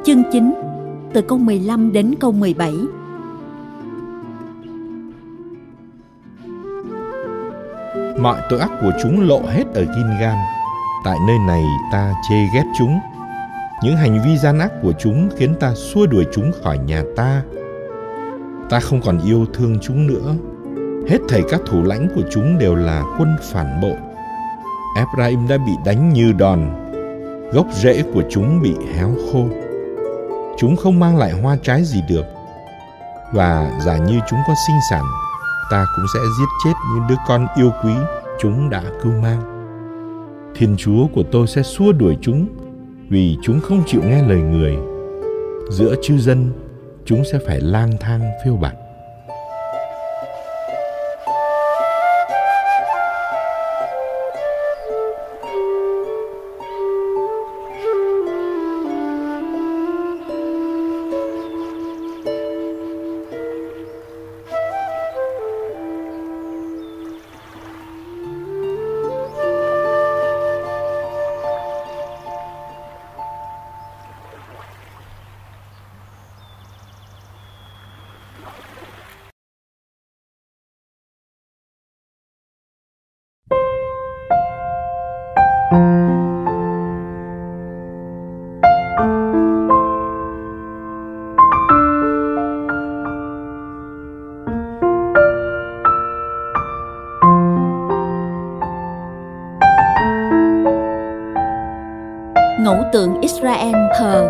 Chương 9 Từ câu 15 đến câu 17 Mọi tội ác của chúng lộ hết ở Gilgal. Tại nơi này ta chê ghét chúng. Những hành vi gian ác của chúng khiến ta xua đuổi chúng khỏi nhà ta. Ta không còn yêu thương chúng nữa. Hết thảy các thủ lãnh của chúng đều là quân phản bội. Ephraim đã bị đánh như đòn. Gốc rễ của chúng bị héo khô. Chúng không mang lại hoa trái gì được. Và giả như chúng có sinh sản ta cũng sẽ giết chết những đứa con yêu quý chúng đã cưu mang. Thiên Chúa của tôi sẽ xua đuổi chúng vì chúng không chịu nghe lời người. Giữa chư dân, chúng sẽ phải lang thang phiêu bạt.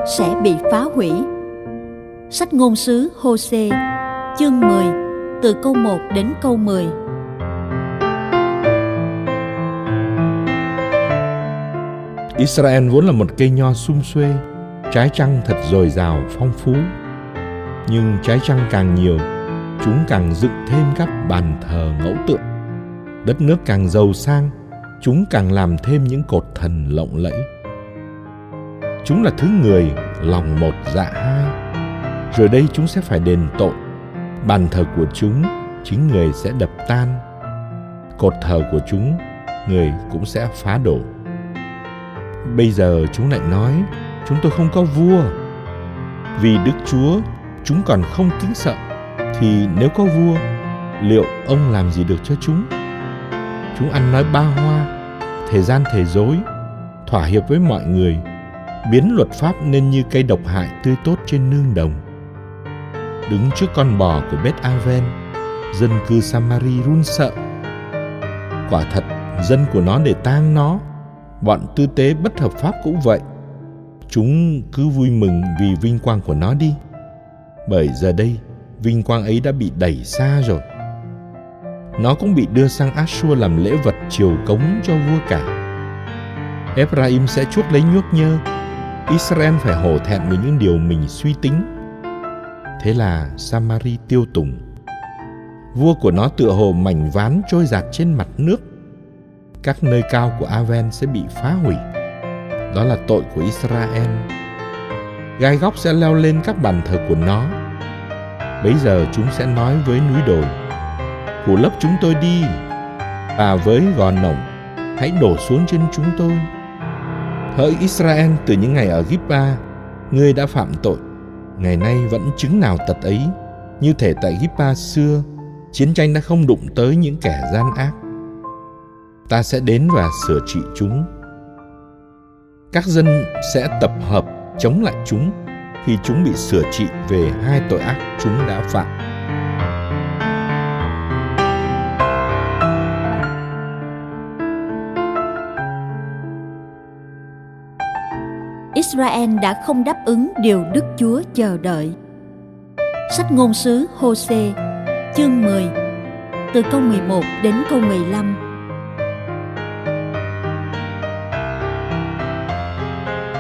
Sẽ bị phá hủy. Sách ngôn sứ Hosea, chương 10, từ câu 1 đến câu 10. Israel vốn là một cây nho sum xuê, trái trăng thật dồi dào, phong phú. Nhưng trái trăng càng nhiều, chúng càng dựng thêm các bàn thờ ngẫu tượng. Đất nước càng giàu sang, chúng càng làm thêm những cột thần lộng lẫy. Chúng là thứ người lòng một dạ hai. Rồi đây chúng sẽ phải đền tội. Bàn thờ của chúng chính người sẽ đập tan. Cột thờ của chúng người cũng sẽ phá đổ. Bây giờ chúng lại nói chúng tôi không có vua. Vì Đức Chúa chúng còn không kính sợ thì nếu có vua liệu ông làm gì được cho chúng? Chúng ăn nói ba hoa, thời gian thể dối, thỏa hiệp với mọi người biến luật pháp nên như cây độc hại tươi tốt trên nương đồng. đứng trước con bò của Beth Aven, dân cư Samari run sợ. Quả thật, dân của nó để tang nó, bọn tư tế bất hợp pháp cũng vậy. Chúng cứ vui mừng vì vinh quang của nó đi. Bởi giờ đây, vinh quang ấy đã bị đẩy xa rồi. Nó cũng bị đưa sang Ashur làm lễ vật triều cống cho vua cả. Ephraim sẽ chuốc lấy nhuốc nhơ. Israel phải hổ thẹn với những điều mình suy tính. Thế là Samari tiêu tùng. Vua của nó tựa hồ mảnh ván trôi giạt trên mặt nước. Các nơi cao của Aven sẽ bị phá hủy. Đó là tội của Israel. Gai góc sẽ leo lên các bàn thờ của nó. Bấy giờ chúng sẽ nói với núi đồi phủ lấp chúng tôi đi và với gò nổng hãy đổ xuống trên chúng tôi hỡi Israel, từ những ngày ở Gippa, ngươi đã phạm tội. Ngày nay vẫn chứng nào tật ấy. Như thể tại Gippa xưa, chiến tranh đã không đụng tới những kẻ gian ác. Ta sẽ đến và sửa trị chúng. Các dân sẽ tập hợp chống lại chúng. Khi chúng bị sửa trị về hai tội ác, chúng đã phạm. Israel đã không đáp ứng điều Đức Chúa chờ đợi. Sách ngôn sứ Hôse, chương 10, từ câu 11 đến câu 15.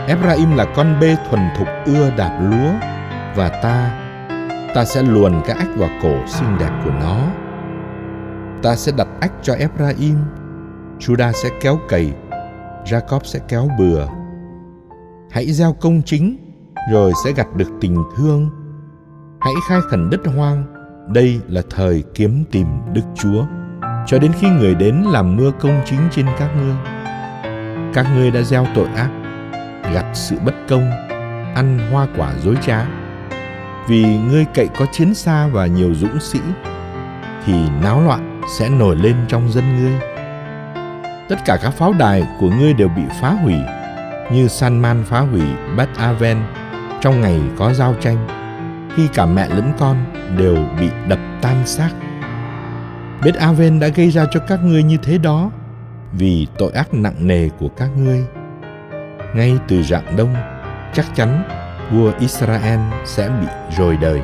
Ephraim là con bê thuần thục ưa đạp lúa và ta ta sẽ luồn cái ách vào cổ xinh đẹp của nó. Ta sẽ đặt ách cho Ephraim, Judah sẽ kéo cày, Jacob sẽ kéo bừa hãy gieo công chính, rồi sẽ gặt được tình thương. Hãy khai khẩn đất hoang, đây là thời kiếm tìm đức chúa. Cho đến khi người đến làm mưa công chính trên các ngươi. Các ngươi đã gieo tội ác, gặt sự bất công, ăn hoa quả dối trá. Vì ngươi cậy có chiến xa và nhiều dũng sĩ, thì náo loạn sẽ nổi lên trong dân ngươi. Tất cả các pháo đài của ngươi đều bị phá hủy như Sanman phá hủy Beth Aven trong ngày có giao tranh, khi cả mẹ lẫn con đều bị đập tan xác. Beth Aven đã gây ra cho các ngươi như thế đó vì tội ác nặng nề của các ngươi. Ngay từ rạng đông, chắc chắn vua Israel sẽ bị rồi đời.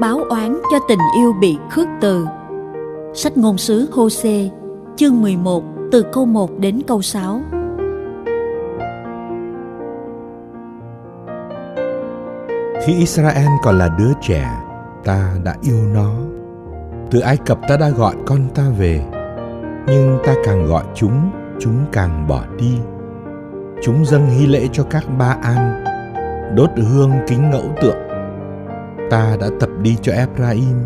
Báo oán cho tình yêu bị khước từ. Sách ngôn sứ Hôse, chương 11, từ câu 1 đến câu 6. Khi Israel còn là đứa trẻ, ta đã yêu nó. Từ Ai Cập ta đã gọi con ta về, nhưng ta càng gọi chúng, chúng càng bỏ đi. Chúng dâng hy lễ cho các ba an, đốt hương kính ngẫu tượng ta đã tập đi cho Ephraim,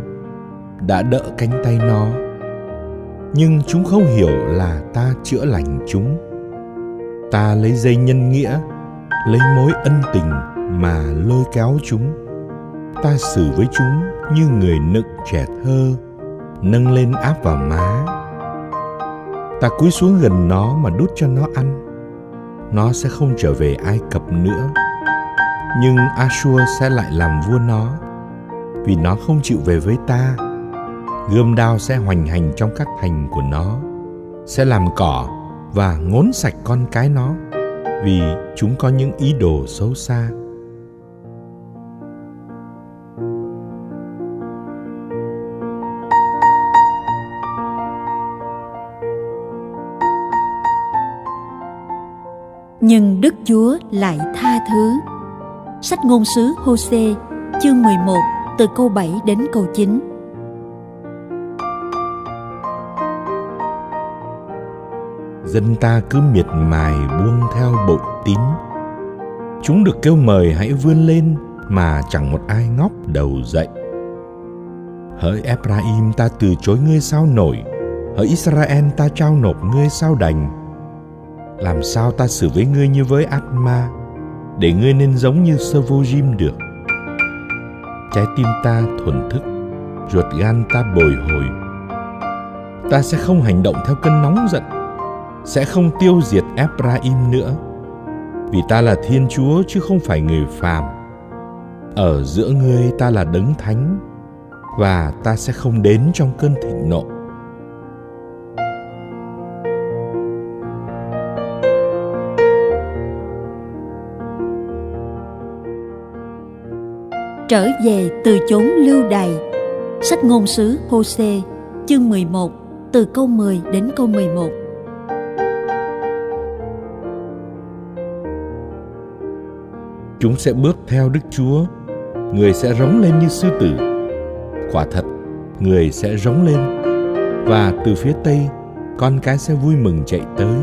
đã đỡ cánh tay nó. Nhưng chúng không hiểu là ta chữa lành chúng. Ta lấy dây nhân nghĩa, lấy mối ân tình mà lôi kéo chúng. Ta xử với chúng như người nựng trẻ thơ, nâng lên áp vào má. Ta cúi xuống gần nó mà đút cho nó ăn. Nó sẽ không trở về Ai Cập nữa nhưng Ashur sẽ lại làm vua nó vì nó không chịu về với ta gươm đao sẽ hoành hành trong các thành của nó sẽ làm cỏ và ngốn sạch con cái nó vì chúng có những ý đồ xấu xa nhưng Đức Chúa lại tha thứ. Sách ngôn sứ Hôse, chương 11, từ câu 7 đến câu 9. Dân ta cứ miệt mài buông theo bội tín. Chúng được kêu mời hãy vươn lên mà chẳng một ai ngóc đầu dậy. Hỡi Ephraim ta từ chối ngươi sao nổi, hỡi Israel ta trao nộp ngươi sao đành. Làm sao ta xử với ngươi như với Atma, để ngươi nên giống như sơ vô Jim được. Trái tim ta thuần thức, ruột gan ta bồi hồi. Ta sẽ không hành động theo cơn nóng giận, sẽ không tiêu diệt Ephraim nữa, vì ta là Thiên Chúa chứ không phải người phàm. Ở giữa ngươi ta là đấng thánh và ta sẽ không đến trong cơn thịnh nộ. Trở về từ chốn lưu đày Sách ngôn sứ Hosea chương 11 từ câu 10 đến câu 11 Chúng sẽ bước theo Đức Chúa, người sẽ rống lên như sư tử. Quả thật, người sẽ rống lên và từ phía tây con cái sẽ vui mừng chạy tới.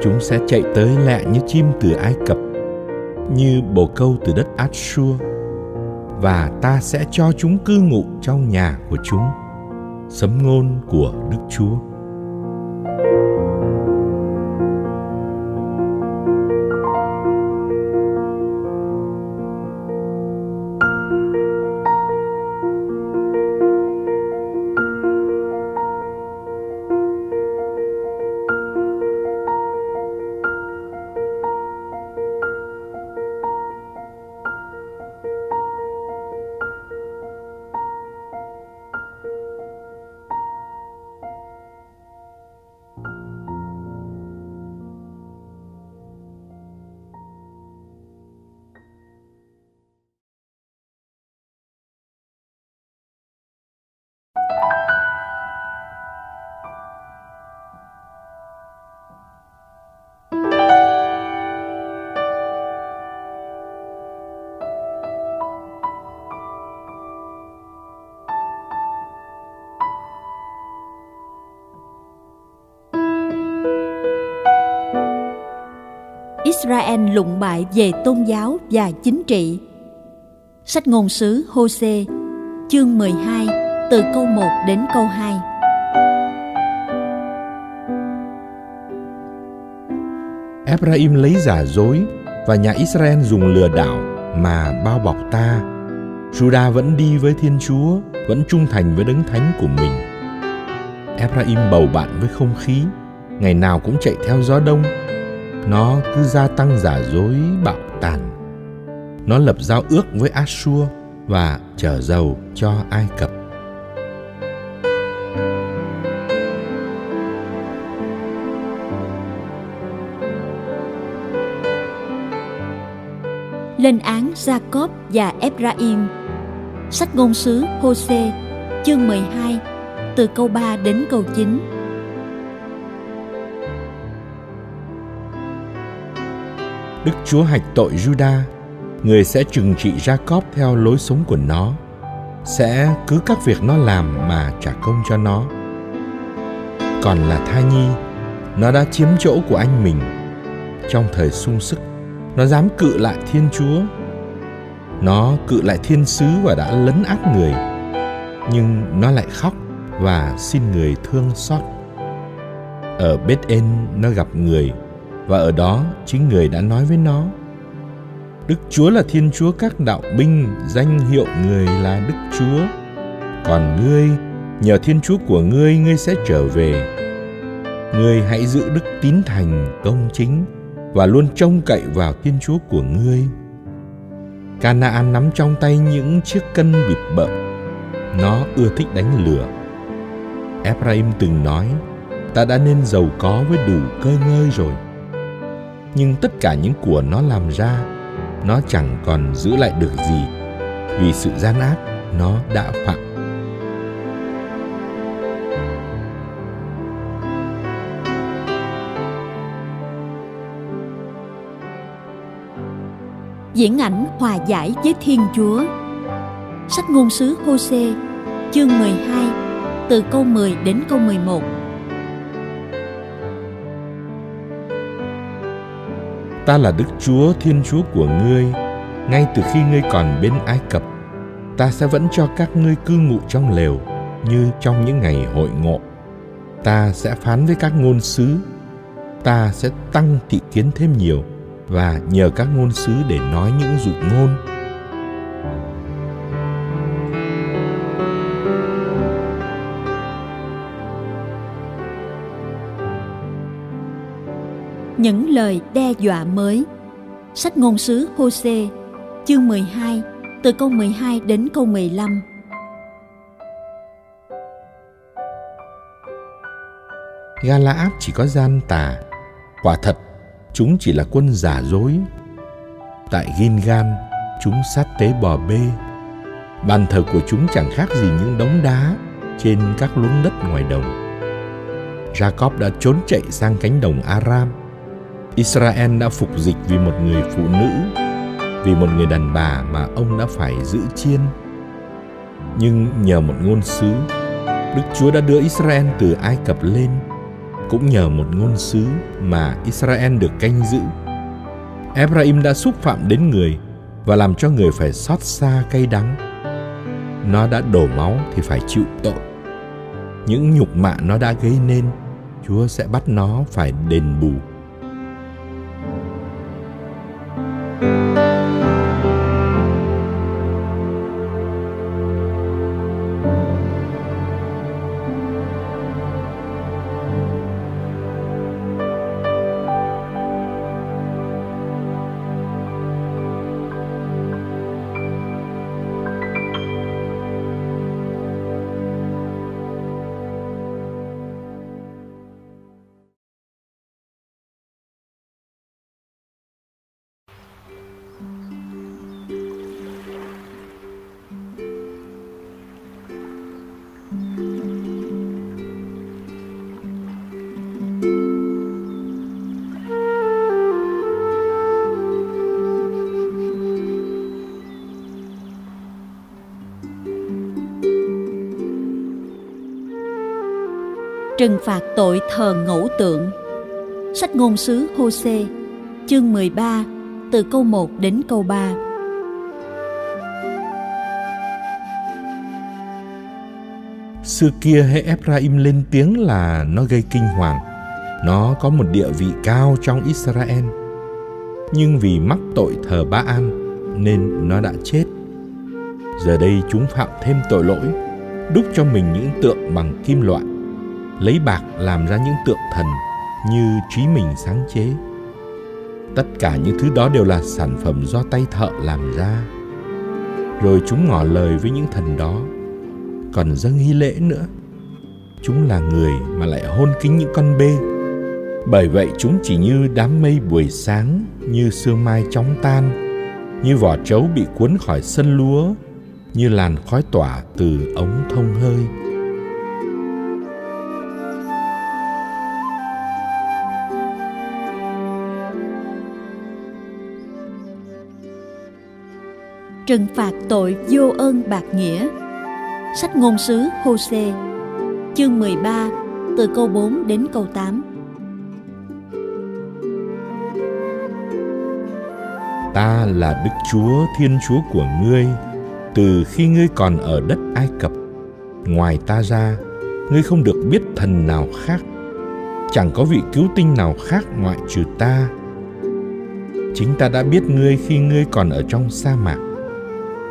Chúng sẽ chạy tới lẹ như chim từ Ai Cập, như bồ câu từ đất Ashur và ta sẽ cho chúng cư ngụ trong nhà của chúng. Sấm ngôn của Đức Chúa. Israel lụng bại về tôn giáo và chính trị. Sách ngôn sứ Hô-sê, chương 12, từ câu 1 đến câu 2. Ephraim lấy giả dối và nhà Israel dùng lừa đảo mà bao bọc ta. Judah vẫn đi với Thiên Chúa, vẫn trung thành với đấng thánh của mình. Ephraim bầu bạn với không khí, ngày nào cũng chạy theo gió đông, nó cứ gia tăng giả dối, bạo tàn. Nó lập giao ước với assur và trở dầu cho Ai Cập. Lên án Jacob và Ephraim Sách ngôn sứ Hosea, chương 12 từ câu 3 đến câu 9 Đức Chúa hạch tội Juda, người sẽ trừng trị Jacob theo lối sống của nó, sẽ cứ các việc nó làm mà trả công cho nó. Còn là thai nhi, nó đã chiếm chỗ của anh mình. Trong thời sung sức, nó dám cự lại Thiên Chúa. Nó cự lại thiên sứ và đã lấn át người. Nhưng nó lại khóc và xin người thương xót. Ở Bethel nó gặp người và ở đó chính người đã nói với nó Đức Chúa là Thiên Chúa các đạo binh, danh hiệu người là Đức Chúa. Còn ngươi, nhờ Thiên Chúa của ngươi, ngươi sẽ trở về. Ngươi hãy giữ đức tín thành, công chính và luôn trông cậy vào Thiên Chúa của ngươi. Canaan nắm trong tay những chiếc cân bịp bợm. Nó ưa thích đánh lửa. Ephraim từng nói, ta đã nên giàu có với đủ cơ ngơi rồi nhưng tất cả những của nó làm ra nó chẳng còn giữ lại được gì vì sự gian ác nó đã phạm diễn ảnh hòa giải với Thiên Chúa. Sách ngôn sứ Hô-xê, chương 12, từ câu 10 đến câu 11. Ta là Đức Chúa Thiên Chúa của ngươi, ngay từ khi ngươi còn bên Ai Cập. Ta sẽ vẫn cho các ngươi cư ngụ trong lều như trong những ngày hội ngộ. Ta sẽ phán với các ngôn sứ. Ta sẽ tăng thị kiến thêm nhiều và nhờ các ngôn sứ để nói những dụ ngôn Những lời đe dọa mới Sách ngôn sứ Hosea, chương 12 từ câu 12 đến câu 15 Galaad chỉ có gian tà Quả thật chúng chỉ là quân giả dối. Tại Gilgal, chúng sát tế bò bê. Bàn thờ của chúng chẳng khác gì những đống đá trên các luống đất ngoài đồng. Jacob đã trốn chạy sang cánh đồng Aram. Israel đã phục dịch vì một người phụ nữ, vì một người đàn bà mà ông đã phải giữ chiên. Nhưng nhờ một ngôn sứ, Đức Chúa đã đưa Israel từ Ai Cập lên cũng nhờ một ngôn sứ mà Israel được canh giữ. Ephraim đã xúc phạm đến người và làm cho người phải xót xa cay đắng. Nó đã đổ máu thì phải chịu tội. Những nhục mạ nó đã gây nên, Chúa sẽ bắt nó phải đền bù. Trừng phạt tội thờ ngẫu tượng. Sách ngôn sứ Hôse, chương 13, từ câu 1 đến câu 3. Xưa kia hệ Ephraim lên tiếng là nó gây kinh hoàng. Nó có một địa vị cao trong Israel. Nhưng vì mắc tội thờ Ba An nên nó đã chết. Giờ đây chúng phạm thêm tội lỗi, đúc cho mình những tượng bằng kim loại lấy bạc làm ra những tượng thần như trí mình sáng chế. Tất cả những thứ đó đều là sản phẩm do tay thợ làm ra. Rồi chúng ngỏ lời với những thần đó. Còn dâng nghi lễ nữa, chúng là người mà lại hôn kính những con bê. Bởi vậy chúng chỉ như đám mây buổi sáng, như sương mai chóng tan, như vỏ trấu bị cuốn khỏi sân lúa, như làn khói tỏa từ ống thông hơi. Trừng phạt tội vô ơn bạc nghĩa. Sách ngôn sứ Hosea, chương 13, từ câu 4 đến câu 8. Ta là Đức Chúa Thiên Chúa của ngươi, từ khi ngươi còn ở đất Ai Cập. Ngoài ta ra, ngươi không được biết thần nào khác, chẳng có vị cứu tinh nào khác ngoại trừ ta. Chính ta đã biết ngươi khi ngươi còn ở trong sa mạc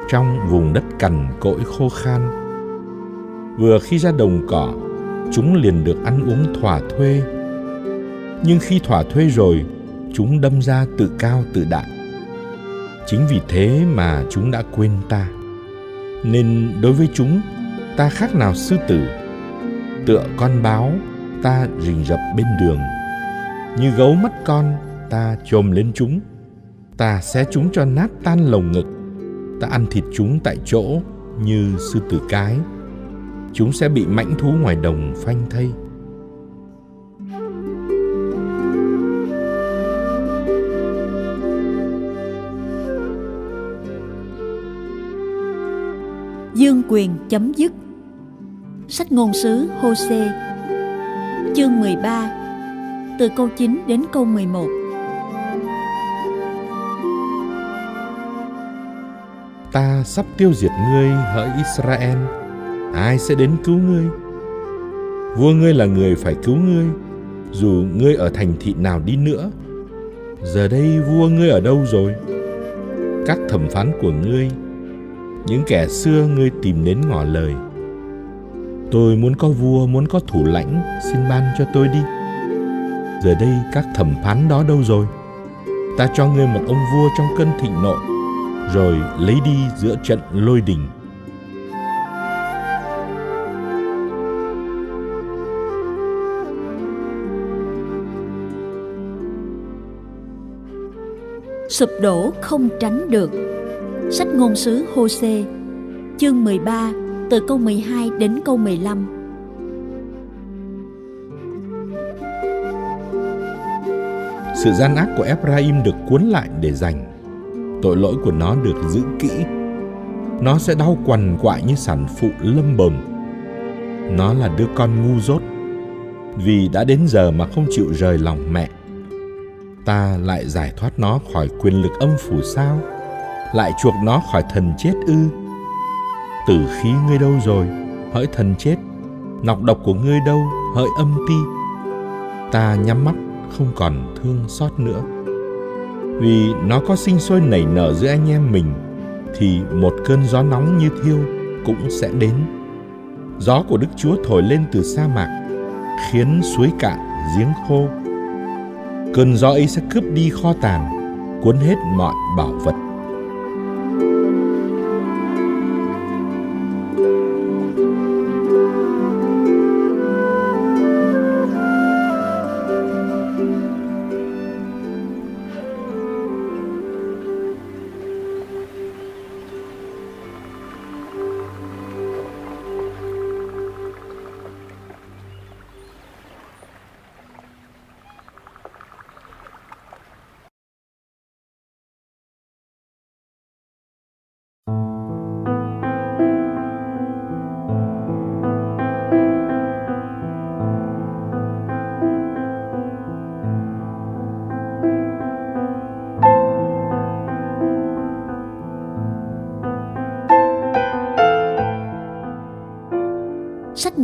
trong vùng đất cằn cỗi khô khan. Vừa khi ra đồng cỏ, chúng liền được ăn uống thỏa thuê. Nhưng khi thỏa thuê rồi, chúng đâm ra tự cao tự đại. Chính vì thế mà chúng đã quên ta. Nên đối với chúng, ta khác nào sư tử. Tựa con báo, ta rình rập bên đường. Như gấu mất con, ta chồm lên chúng. Ta xé chúng cho nát tan lồng ngực ta ăn thịt chúng tại chỗ như sư tử cái. Chúng sẽ bị mãnh thú ngoài đồng phanh thây. Dương quyền chấm dứt. Sách ngôn sứ Hô Chương 13 Từ câu 9 đến câu 11 Ta sắp tiêu diệt ngươi hỡi Israel. Ai sẽ đến cứu ngươi? Vua ngươi là người phải cứu ngươi Dù ngươi ở thành thị nào đi nữa. Giờ đây vua ngươi ở đâu rồi? Các thẩm phán của ngươi Những kẻ xưa ngươi tìm đến ngỏ lời. Tôi muốn có vua, muốn có thủ lãnh Xin ban cho tôi đi. Giờ đây các thẩm phán đó đâu rồi? Ta cho ngươi một ông vua trong cơn thịnh nộ. Rồi lấy đi giữa trận lôi đình sụp đổ không tránh được. Sách ngôn sứ Hôse, chương 13, từ câu 12 đến câu 15. Sự gian ác của Ephraim được cuốn lại để dành. Tội lỗi của nó được giữ kỹ. Nó sẽ đau quằn quại như sản phụ lâm bồng. Nó là đứa con ngu dốt. Vì đã đến giờ mà không chịu rời lòng mẹ, ta lại giải thoát nó khỏi quyền lực âm phủ sao? Lại chuộc nó khỏi thần chết ư? Tử khí ngươi đâu rồi? Hỡi thần chết! Nọc độc của ngươi đâu? Hỡi âm ti! Ta nhắm mắt, không còn thương xót nữa vì nó có sinh sôi nảy nở giữa anh em mình, thì một cơn gió nóng như thiêu cũng sẽ đến. Gió của đức chúa thổi lên từ sa mạc, khiến suối cạn giếng khô. Cơn gió ấy sẽ cướp đi kho tàng, cuốn hết mọi bảo vật.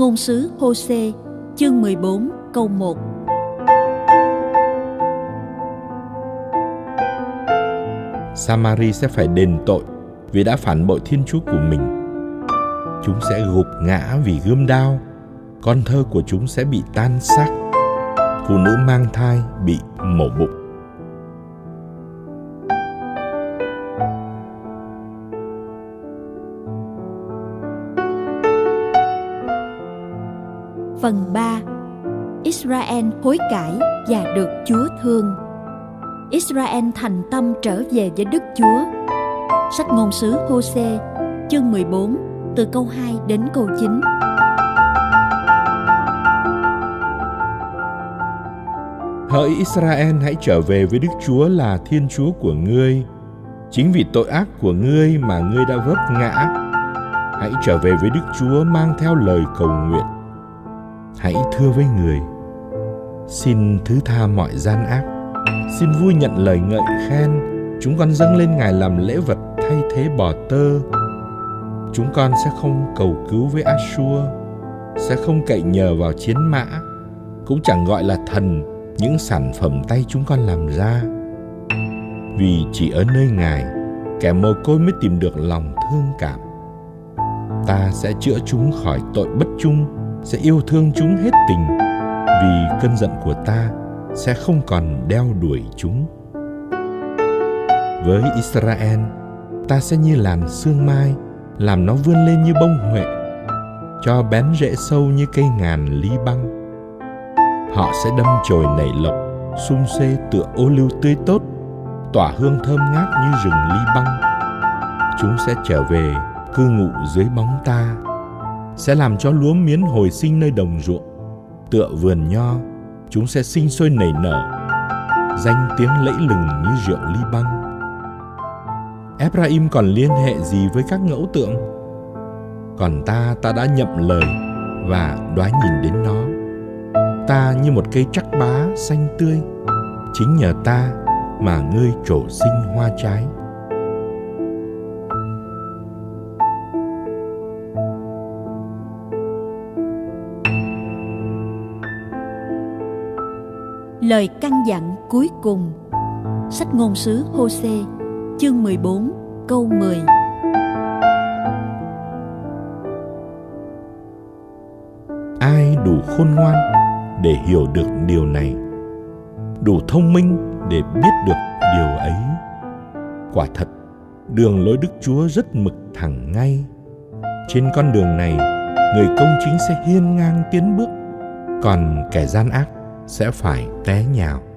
Ngôn sứ Hosea, chương 14, câu 1. Samari sẽ phải đền tội vì đã phản bội Thiên Chúa của mình. Chúng sẽ gục ngã vì gươm đao, con thơ của chúng sẽ bị tan xác, phụ nữ mang thai bị mổ bụng. Phần 3 Israel hối cải và được Chúa thương. Israel thành tâm trở về với Đức Chúa. Sách ngôn sứ Hosea, chương 14 từ câu 2 đến câu 9 Hỡi Israel, hãy trở về với Đức Chúa là Thiên Chúa của ngươi. Chính vì tội ác của ngươi mà ngươi đã vấp ngã. Hãy trở về với Đức Chúa, mang theo lời cầu nguyện hãy thưa với người. Xin thứ tha mọi gian ác. Xin vui nhận lời ngợi khen. Chúng con dâng lên ngài làm lễ vật thay thế bò tơ. Chúng con sẽ không cầu cứu với ashur sẽ không cậy nhờ vào chiến mã, cũng chẳng gọi là thần, những sản phẩm tay chúng con làm ra. Vì chỉ ở nơi ngài, kẻ mồ côi mới tìm được lòng thương cảm. Ta sẽ chữa chúng khỏi tội bất trung sẽ yêu thương chúng hết tình, vì cơn giận của ta sẽ không còn đeo đuổi chúng. Với israel, ta sẽ như làn sương mai, làm nó vươn lên như bông huệ, cho bén rễ sâu như cây ngàn lý băng. Họ sẽ đâm chồi nảy lộc sung xê tựa ô liu tươi tốt, tỏa hương thơm ngát như rừng ly băng. Chúng sẽ trở về cư ngụ dưới bóng ta sẽ làm cho lúa miến hồi sinh nơi đồng ruộng. Tựa vườn nho, chúng sẽ sinh sôi nảy nở, danh tiếng lẫy lừng như rượu ly băng. Ephraim còn liên hệ gì với các ngẫu tượng? còn ta ta đã nhậm lời và đoái nhìn đến nó ta như một cây trắc bá xanh tươi chính nhờ ta mà ngươi trổ sinh hoa trái Lời căn dặn cuối cùng. Sách ngôn sứ Hôse chương 14 câu 10 Ai đủ khôn ngoan để hiểu được điều này? Đủ thông minh để biết được điều ấy? Quả thật, đường lối Đức Chúa rất mực thẳng ngay. Trên con đường này, người công chính sẽ hiên ngang tiến bước Còn kẻ gian ác sẽ phải té nhào.